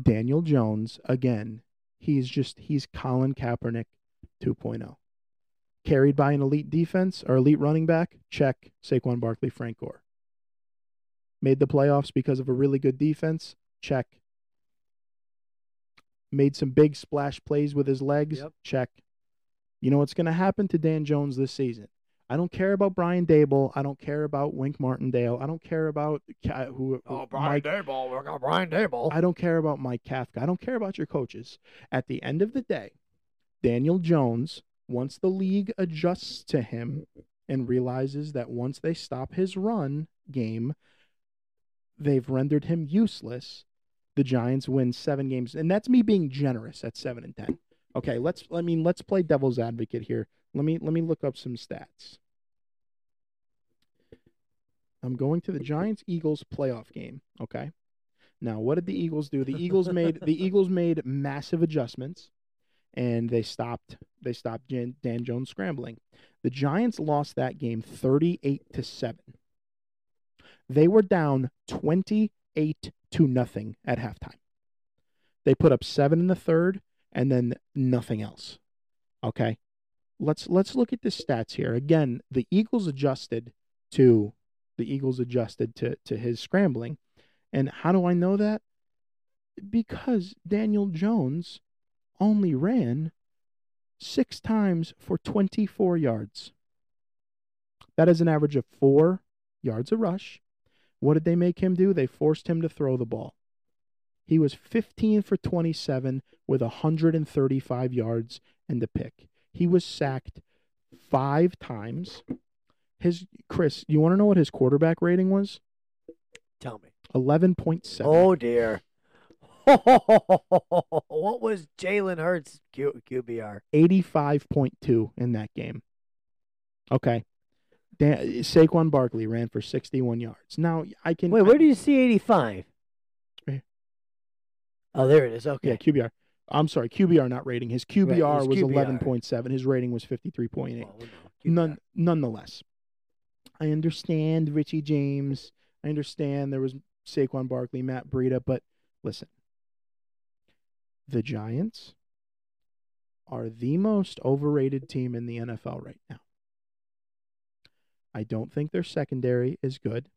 Daniel Jones, again, he's just he's Colin Kaepernick 2.0. Carried by an elite defense or elite running back, check Saquon Barkley, Frank Gore. Made the playoffs because of a really good defense, check made some big splash plays with his legs. Yep. Check. You know what's going to happen to Dan Jones this season? I don't care about Brian Daboll. I don't care about Wink Martindale. I don't care about who. Oh, who- Mike, Daboll. We got Brian Daboll. I don't care about Mike Kafka. I don't care about your coaches. At the end of the day, Daniel Jones, once the league adjusts to him and realizes that once they stop his run game, they've rendered him useless. The Giants win seven games, and that's me being generous at seven and ten. Okay, let's. I mean, let's play devil's advocate here. Let me let me look up some stats. I'm going to the Giants Eagles playoff game. Okay. Now, what did the Eagles do? The Eagles made the Eagles made massive adjustments, and they stopped they stopped Jan, Dan Jones scrambling. The Giants lost that game 38 to seven. They were down 28 to nothing at halftime. They put up seven in the third, and then nothing else. Okay, let's let's look at the stats here. Again, the Eagles adjusted to the Eagles adjusted to to his scrambling. And how do I know that? Because Daniel Jones only ran six times for 24 yards. That is an average of four yards a rush. What did they make him do? They forced him to throw the ball. He was 15 for 27 with 135 yards and a pick. He was sacked five times. His Chris, you want to know what his quarterback rating was? Tell me. 11.7. Oh dear. what was Jalen Hurts Q- QBR? 85.2 in that game. Okay. Dan, Saquon Barkley ran for 61 yards. Now, I can. Wait, where do you see 85? Right. Oh, there it is. Okay. Yeah, QBR. I'm sorry, QBR not rating. His QBR his was QBR. 11.7. His rating was 53.8. Well. None, nonetheless, I understand Richie James. I understand there was Saquon Barkley, Matt Breida, but listen, the Giants are the most overrated team in the NFL right now. I don't think their secondary is good.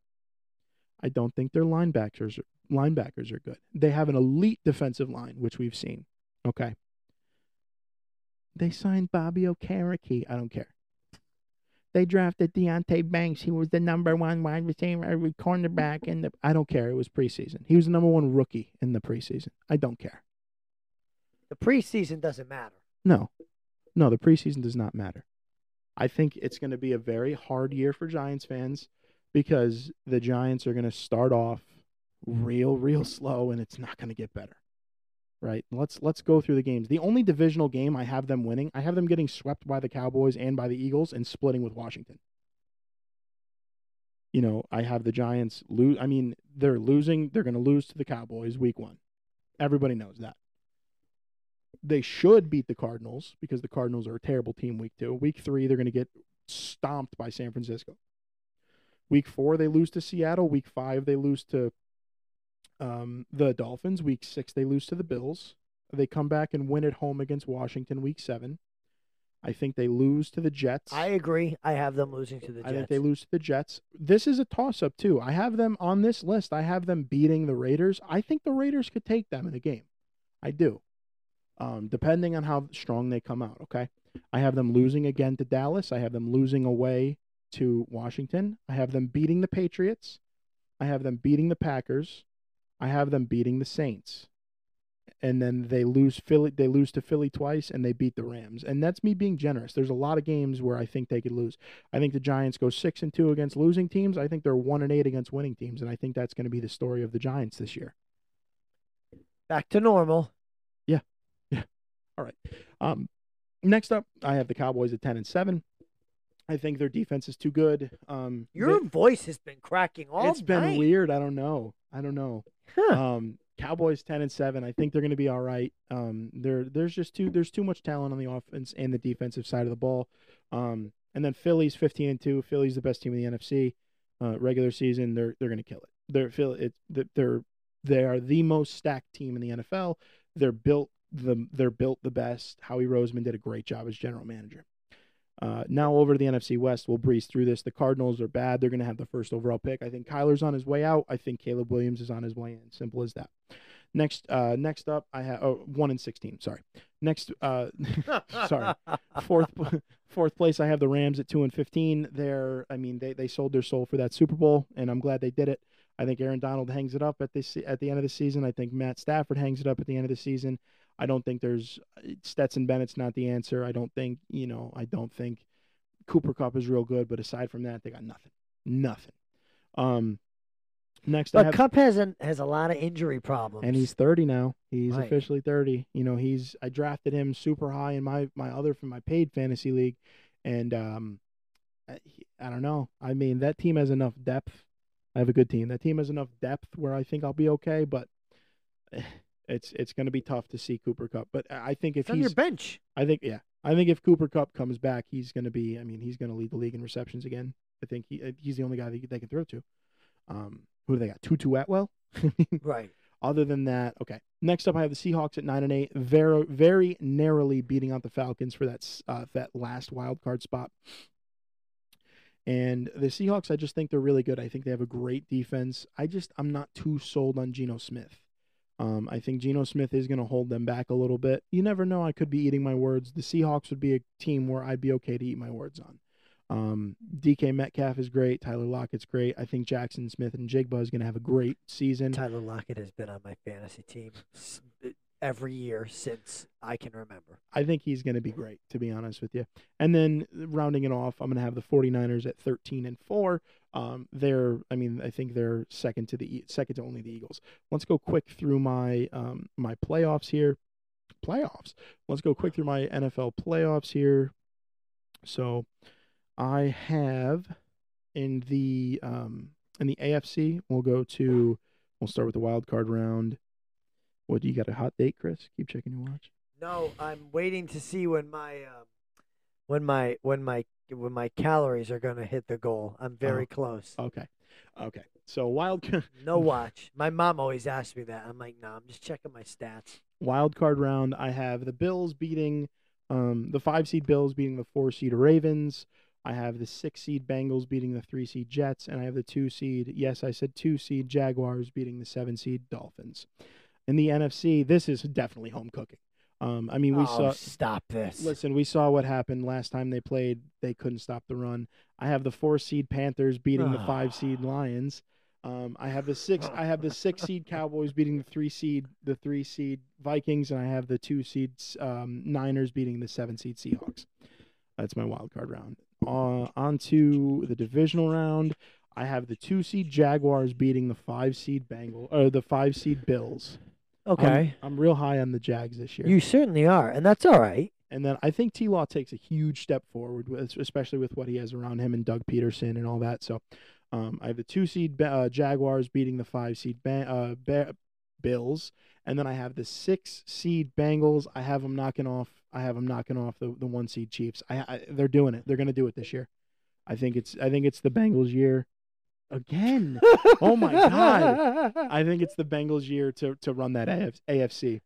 I don't think their linebackers linebackers are good. They have an elite defensive line, which we've seen. Okay. They signed Bobby Okereke. I don't care. They drafted Deonte Banks. He was the number one wide receiver, cornerback in the. I don't care. It was preseason. He was the number one rookie in the preseason. I don't care. The preseason doesn't matter. No, no, the preseason does not matter. I think it's going to be a very hard year for Giants fans because the Giants are going to start off real, real slow, and it's not going to get better. Right? Let's let's go through the games. The only divisional game I have them winning, I have them getting swept by the Cowboys and by the Eagles and splitting with Washington. You know, I have the Giants lose. I mean, they're losing. They're going to lose to the Cowboys week one. Everybody knows that. They should beat the Cardinals because the Cardinals are a terrible team week two. Week three, they're going to get stomped by San Francisco. Week four, they lose to Seattle. Week five, they lose to um, the Dolphins. Week six, they lose to the Bills. They come back and win at home against Washington week seven. I think they lose to the Jets. I agree. I have them losing to the Jets. I think they lose to the Jets. This is a toss up, too. I have them on this list. I have them beating the Raiders. I think the Raiders could take them in a game. I do. Um, depending on how strong they come out, okay? I have them losing again to Dallas. I have them losing away to Washington. I have them beating the Patriots. I have them beating the Packers. I have them beating the Saints and then they lose Philly. They lose to Philly twice, and they beat the Rams. And that's me being generous. There's a lot of games where I think they could lose. I think the Giants go six and two against losing teams. I think they're one and eight against winning teams, and I think that's going to be the story of the Giants this year. Back to normal. All right. Um, next up, I have the Cowboys at ten and seven. I think their defense is too good. Um, Your they, voice has been cracking all It's been weird. I don't know. I don't know. Huh. Um, Cowboys ten and seven. I think they're going to be all right. Um, there, there's just too there's too much talent on the offense and the defensive side of the ball. Um, and then Philly's fifteen and two. Philly's the best team in the NFC. Uh, regular season, they're they're going to kill it. They're Phil. It they're they are the most stacked team in the NFL. They're built the they're built the best. Howie Roseman did a great job as general manager. Uh, now over to the NFC West. We'll breeze through this. The Cardinals are bad. They're going to have the first overall pick. I think Kyler's on his way out. I think Caleb Williams is on his way in. Simple as that. Next, uh, next up, I have oh, one and sixteen. Sorry. Next, uh, sorry, fourth, fourth place. I have the Rams at two and fifteen. They're, I mean, they they sold their soul for that Super Bowl, and I'm glad they did it. I think Aaron Donald hangs it up at this at the end of the season. I think Matt Stafford hangs it up at the end of the season. I don't think there's Stetson Bennett's not the answer. I don't think you know. I don't think Cooper Kupp is real good, but aside from that, they got nothing. Nothing. Um, next, I But have, Kupp has an, has a lot of injury problems. and he's 30 now. He's Right. officially 30. You know, he's I drafted him super high in my my other from my paid fantasy league, and um, I, I don't know. I mean, that team has enough depth. I have a good team. That team has enough depth where I think I'll be okay, but eh, it's it's going to be tough to see Cooper Kupp. But I think if It's on he's your bench. I think yeah. I think if Cooper Kupp comes back, he's going to be. I mean, he's going to lead the league in receptions again. I think he uh, he's the only guy that they can throw to. Um, who do they got? Tutu Atwell. Right. Other than that, okay. Next up, I have the Seahawks at nine and eight, very very narrowly beating out the Falcons for that uh, that last wild card spot. And the Seahawks, I just think they're really good. I think they have a great defense. I just I'm not too sold on Geno Smith. Um, I think Geno Smith is going to hold them back a little bit. You never know. I could be eating my words. The Seahawks would be a team where I'd be okay to eat my words on. Um, DK Metcalf is great. Tyler Lockett's great. I think Jaxon Smith-Njigba is going to have a great season. Tyler Lockett has been on my fantasy team every year since I can remember. I think he's going to be great, to be honest with you. And then rounding it off, I'm going to have the 49ers at 13 and 4. Um, they're, I mean, I think they're second to the second to only the Eagles. Let's go quick through my um, my playoffs here. Playoffs. Let's go quick through my NFL playoffs here. So, I have in the um, in the AFC, we'll go to we'll start with the wild card round. What do you got a hot date, Chris? Keep checking your watch. No, I'm waiting to see when my um, when my when my when my calories are going to hit the goal. I'm very close. Okay. Okay. So wild No watch. My mom always asks me that. I'm like, no, I'm just checking my stats. wild card round, I have the Bills beating um the 5 seed Bills beating the 4 seed Ravens. I have the 6 seed Bengals beating the 3 seed Jets and I have the 2 seed, yes, I said 2 seed Jaguars beating the 7 seed Dolphins. In the NFC, this is definitely home cooking. Um I mean, we oh, saw stop this. Listen, we saw what happened last time they played. They couldn't stop the run. I have the four seed Panthers beating the five seed Lions. Um, I have the six. I have the six seed Cowboys beating the three seed the three seed Vikings, and I have the two seeds um, Niners beating the seven seed Seahawks. That's my wild card round. Uh, on to the divisional round. I have the two seed Jaguars beating the five seed Bengal or the five seed Bills. I'm- okay. I'm, real high on the Jags this year. you certainly are, and that's all right. And then I think T Law takes a huge step forward, with, especially with what he has around him and Doug Pederson and all that. So um, I have the two seed uh, Jaguars beating the five seed ba- uh, ba- Bills, And then I have the six seed Bengals. I have them knocking off. I have them knocking off the, the one seed Chiefs. I, I they're doing it. They're going to do it this year. I think it's I think it's the Bengals year again. Oh my God. I think it's the Bengals year to to run that AFC.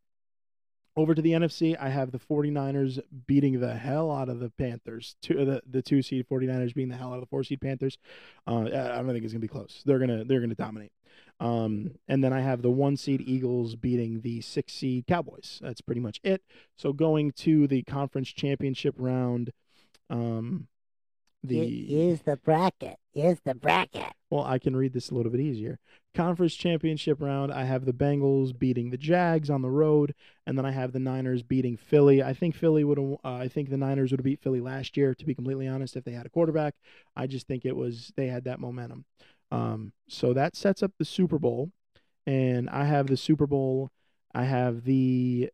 Over to the NFC, I have the 49ers beating the hell out of the Panthers. Two, the the two seed 49ers beating the hell out of the four seed Panthers. Uh, I don't think it's gonna be close. They're gonna they're gonna dominate. Um, and then I have the one seed Eagles beating the six seed Cowboys. That's pretty much it. So going to the conference championship round, um, the Use the bracket. Use the bracket. well, I can read this a little bit easier. Conference championship round, I have the Bengals beating the Jags on the road, and then I have the Niners beating Philly. I think Philly would have. Uh, I think the Niners would have beat Philly last year. To be completely honest, if they had a quarterback, I just think it was they had that momentum. Um, so that sets up the Super Bowl, and I have the Super Bowl. I have the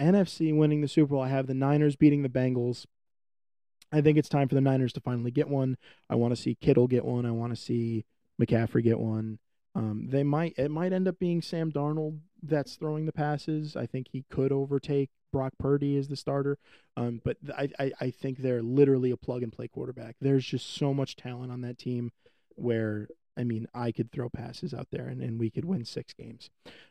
NFC winning the Super Bowl. I have the Niners beating the Bengals. I think it's time for the Niners to finally get one. I want to see Kittle get one. I want to see McCaffrey get one. Um, they might it might end up being Sam Darnold that's throwing the passes. I think he could overtake Brock Purdy as the starter. Um, but I, I I think they're literally a plug and play quarterback. There's just so much talent on that team where I mean I could throw passes out there and, and we could win six games.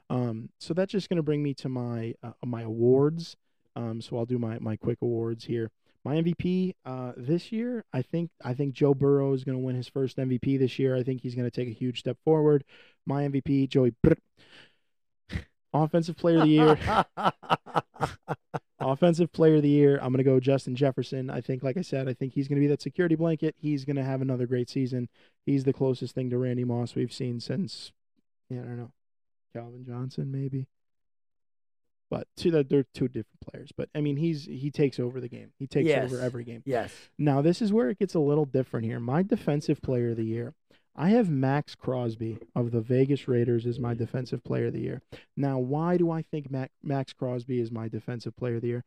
Um, so that's just gonna bring me to my uh, my awards. Um, so I'll do my my quick awards here. My MVP uh, this year, I think I think Joe Burrow is going to win his first MVP this year. I think he's going to take a huge step forward. My MVP, Joey. Brr. Offensive Player of the Year. Offensive Player of the Year. I'm going to go Justin Jefferson. I think, like I said, I think he's going to be that security blanket. He's going to have another great season. He's the closest thing to Randy Moss we've seen since, yeah, I don't know, Calvin Johnson maybe. But that they're two different players. But I mean, he's he takes over the game. He takes Yes. over every game. yes. Now this is where it gets a little different here. My defensive player of the year, I have Maxx Crosby of the Vegas Raiders as my defensive player of the year. Now, why do I think Mac, Maxx Crosby is my defensive player of the year?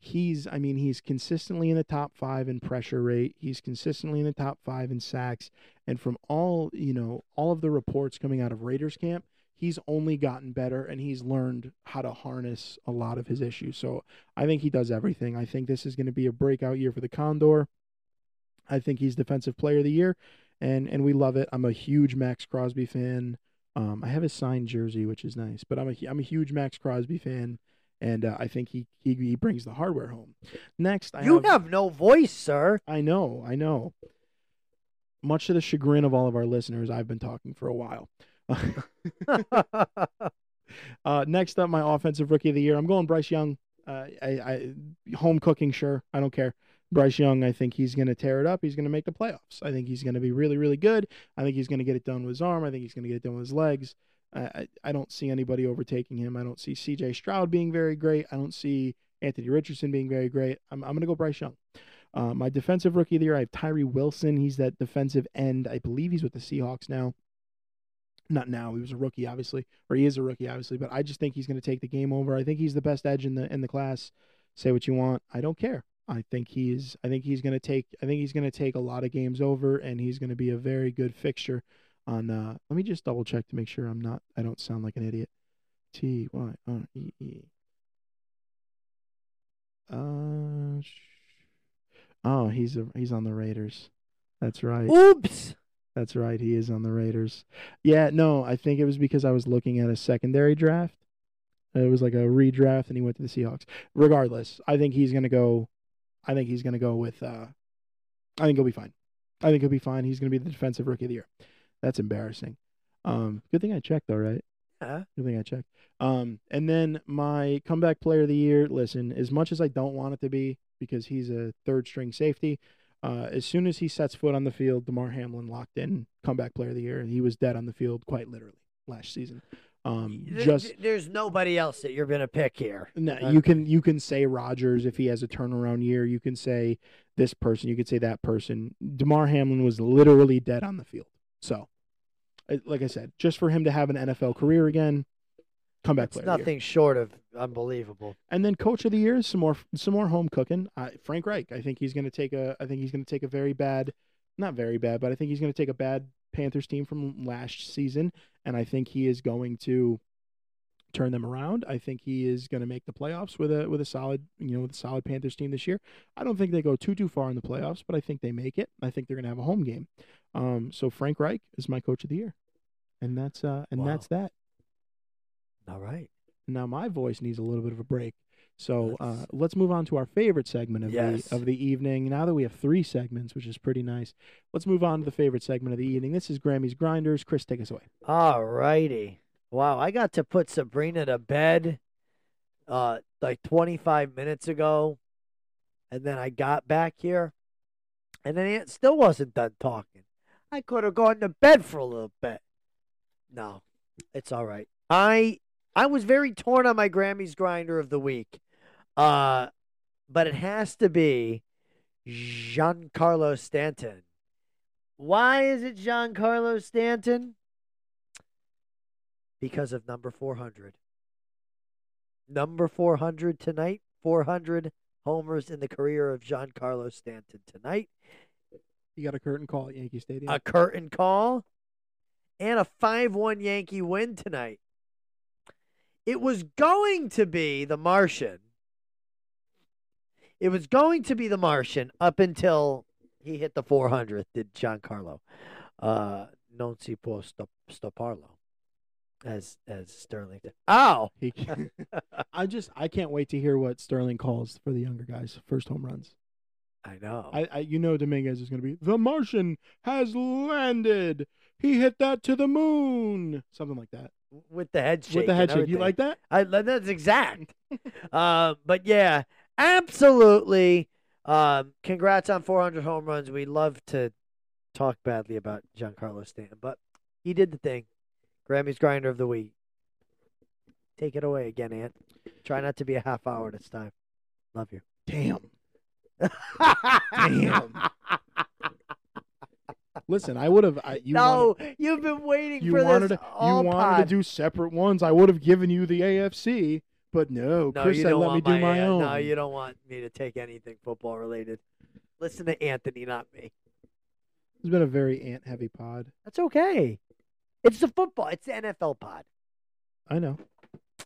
He's, I mean, he's consistently in the top five in pressure rate. He's consistently in the top five in sacks. And from all, you know, all of the reports coming out of Raiders camp, he's only gotten better and he's learned how to harness a lot of his issues. So I think he does everything. I think this is going to be a breakout year for the Condor. I think he's defensive player of the year, and and we love it. I'm a huge Maxx Crosby fan. Um, I have his signed jersey, which is nice, but I'm a I'm a huge Maxx Crosby fan, and uh, I think he, he he brings the hardware home. Next, I you have, have no voice, sir. I know, I know. Much to the chagrin of all of our listeners, I've been talking for a while. Uh, next up, my offensive rookie of the year. I'm going Bryce Young. Uh, I, I home cooking, sure. I don't care. Bryce Young, I think he's going to tear it up. He's going to make the playoffs. I think he's going to be really, really good. I think he's going to get it done with his arm. I think he's going to get it done with his legs. I, I, don't see anybody overtaking him. I don't see C.J. Stroud being very great. I don't see Anthony Richardson being very great. I'm, I'm going to go Bryce Young. Uh, my defensive rookie of the year, I have Tyree Wilson. He's that defensive end. I believe he's with the Seahawks now not now. He was a rookie, obviously, or he is a rookie, obviously. But I just think he's going to take the game over. I think he's the best edge in the in the class. Say what you want, I don't care. I think he's. I think he's going to take. I think he's going to take a lot of games over, and he's going to be a very good fixture. On uh, let me just double check to make sure I'm not. I don't sound like an idiot. T Y R E E. Uh, oh, he's a he's on the Raiders. That's right. Oops. That's right. He is on the Raiders. Yeah, no, I think it was because I was looking at a secondary draft. It was like a redraft, and he went to the Seahawks. Regardless, I think he's gonna go. I think he's gonna go with. uh I think he'll be fine. I think he'll be fine. He's gonna be the defensive rookie of the year. That's embarrassing. Um, good thing I checked though, right? Yeah. Good thing I checked. Um, and then my comeback player of the year. Listen, as much as I don't want it to be because he's a third string safety, uh, as soon as he sets foot on the field, Damar Hamlin locked in comeback player of the year, and he was dead on the field quite literally last season. Um, Th- just there's nobody else that you're gonna pick here. no, Uh, you can you can say Rodgers if he has a turnaround year. You can say this person. You could say that person. Damar Hamlin was literally dead on the field. So, like I said, just for him to have an NFL career again, comeback It's player. of nothing short of unbelievable. And then coach of the year, some more some more home cooking. Uh, Frank Reich. I think he's going to take a. I think he's going to take a very bad, not very bad, but I think he's going to take a bad Panthers team from last season, and I think he is going to turn them around. I think he is going to make the playoffs with a with a solid, you know, with a solid Panthers team this year. I don't think they go too too far in the playoffs, but I think they make it. I think they're going to have a home game. Um, so Frank Reich is my coach of the year, and that's uh, and Wow. that's that. All right. Now my voice needs a little bit of a break. So uh, Let's- let's move on to our favorite segment of Yes. the of the evening. Now that we have three segments, which is pretty nice, let's move on to the favorite segment of the evening. This is Grammy's Grinders. Chris, take us away. All righty. Wow, I got to put Sabrina to bed uh like 25 minutes ago. And then I got back here and then it still wasn't done talking. I could have gone to bed for a little bit. No. It's all right. I I was very torn on my Grammys grinder of the week. Uh but it has to be Giancarlo Stanton. Why is it Giancarlo Stanton? because of number 400. Number 400 tonight, 400 homers in the career of Giancarlo Stanton tonight. You got a curtain call at Yankee Stadium. A curtain call and a 5 1 Yankee win tonight. It was going to be the Martian. It was going to be the Martian up until he hit the 400th, did Giancarlo. Uh, non si può stop, stopparlo, as, as Sterling said. Ow! He, I just I can't wait to hear what Sterling calls for the younger guys first home runs. I know. I, I you know Dominguez is going to be the Martian has landed. He hit that to the moon. Something like that. With the head shake. With the head shake. You like that? I, that's exact. uh, but yeah, absolutely. Um, congrats on 400 home runs. We love to talk badly about Giancarlo Stanton, but he did the thing. Grammy's grinder of the week. Take it away again, Ant. Try not to be a half hour this time. Love you. Damn. Damn. Listen, I would have. I, you no, wanted, you've been waiting you for wanted this to, you wanted pod. to do separate ones. I would have given you the AFC, but no. No, Chris said let me do my uh, own. No, you don't want me to take anything football related. Listen to Anthony, not me. It's been a very ant heavy pod. That's okay. It's the football. It's the NFL pod. I know.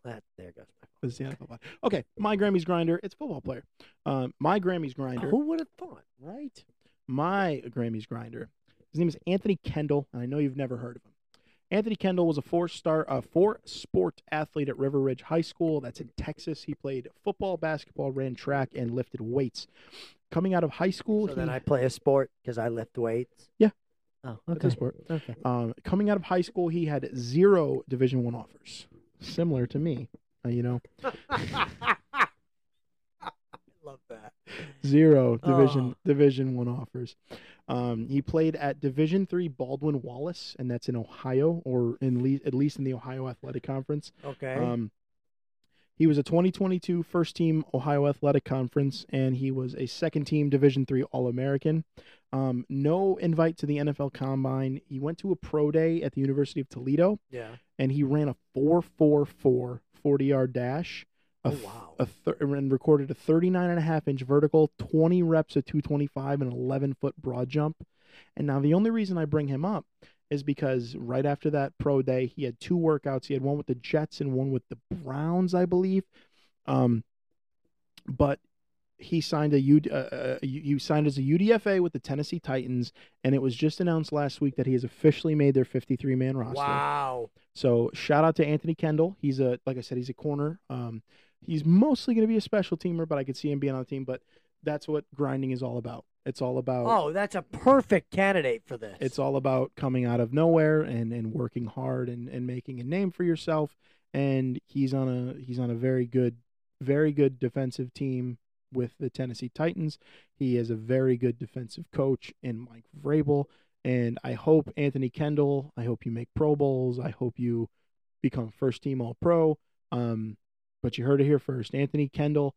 That, there goes my It's the NFL pod. Okay, my Grammys grinder. It's football player. Um, my Grammys grinder. Who would have thought? Right. My Grammys grinder. His name is Anthony Kendall, and I know you've never heard of him. Anthony Kendall was a four-star, uh, four-sport athlete at River Ridge High School. That's in Texas. He played football, basketball, ran track, and lifted weights. Coming out of high school, So he, then I play a sport because I lift weights. Yeah. Oh, that's okay. sport. Okay. Um, coming out of high school, he had zero Division One offers, similar to me. Uh, you know, I love that. zero division Oh. division one offers um, he played at division three baldwin wallace and that's in ohio or in le- at least in the ohio athletic conference. Okay. um, he was a 2022 first team ohio athletic conference and he was a second team division three all-american. Um, no invite to the nfl combine. He went to a pro day at the university of toledo. Yeah. and he ran a 444 40 yard dash a Oh, wow. a and recorded a 39 and a half inch vertical 20 reps at 225 and 11 foot broad jump and now the only reason i bring him up is because right after that pro day he had two workouts he had one with the jets and one with the browns i believe um, but he signed a U, uh, uh, he signed as a UDFA with the Tennessee Titans, and it was just announced last week that he has officially made their 53 man roster. Wow. So shout out to Anthony Kendall. He's a like I said, he's a corner. Um, he's mostly going to be a special teamer, but I could see him being on the team. But that's what grinding is all about. It's all about. Oh, that's a perfect candidate for this. It's all about coming out of nowhere and, and working hard and, and making a name for yourself. And he's on a he's on a very good, very good defensive team with the Tennessee Titans. He is a very good defensive coach in Mike Vrabel. And I hope Anthony Kendall, I hope you make Pro Bowls. I hope you become first team All Pro. Um, but you heard it here first. Anthony Kendall,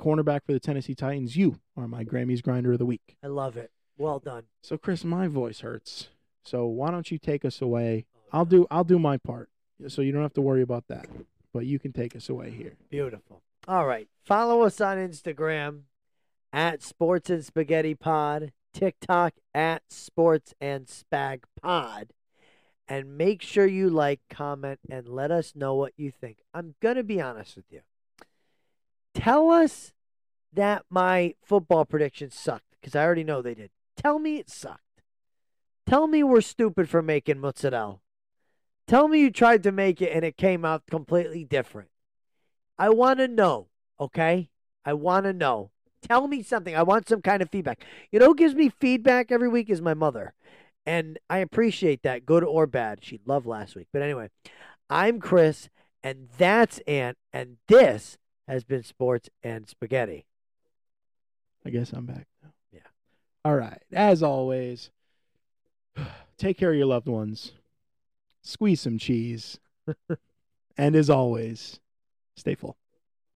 cornerback for the Tennessee Titans. You are my Grammys grinder of the week. I love it. Well done. So Chris, my voice hurts. So why don't you take us away? Oh, I'll do I'll do my part. So you don't have to worry about that. But you can take us away here. Beautiful. All right. Follow us on Instagram at Sports and Spaghetti Pod, TikTok at Sports and Spag Pod. And make sure you like, comment, and let us know what you think. I'm going to be honest with you. Tell us that my football predictions sucked because I already know they did. Tell me it sucked. Tell me we're stupid for making mozzarella. Tell me you tried to make it and it came out completely different. I want to know, okay? I want to know. Tell me something. I want some kind of feedback. You know who gives me feedback every week is my mother. And I appreciate that, good or bad. She loved last week. But anyway, I'm Chris, and that's Ant, and this has been Sports and Spaghetti. I guess I'm back now. Yeah. All right. As always, take care of your loved ones. Squeeze some cheese. and as always, stay full.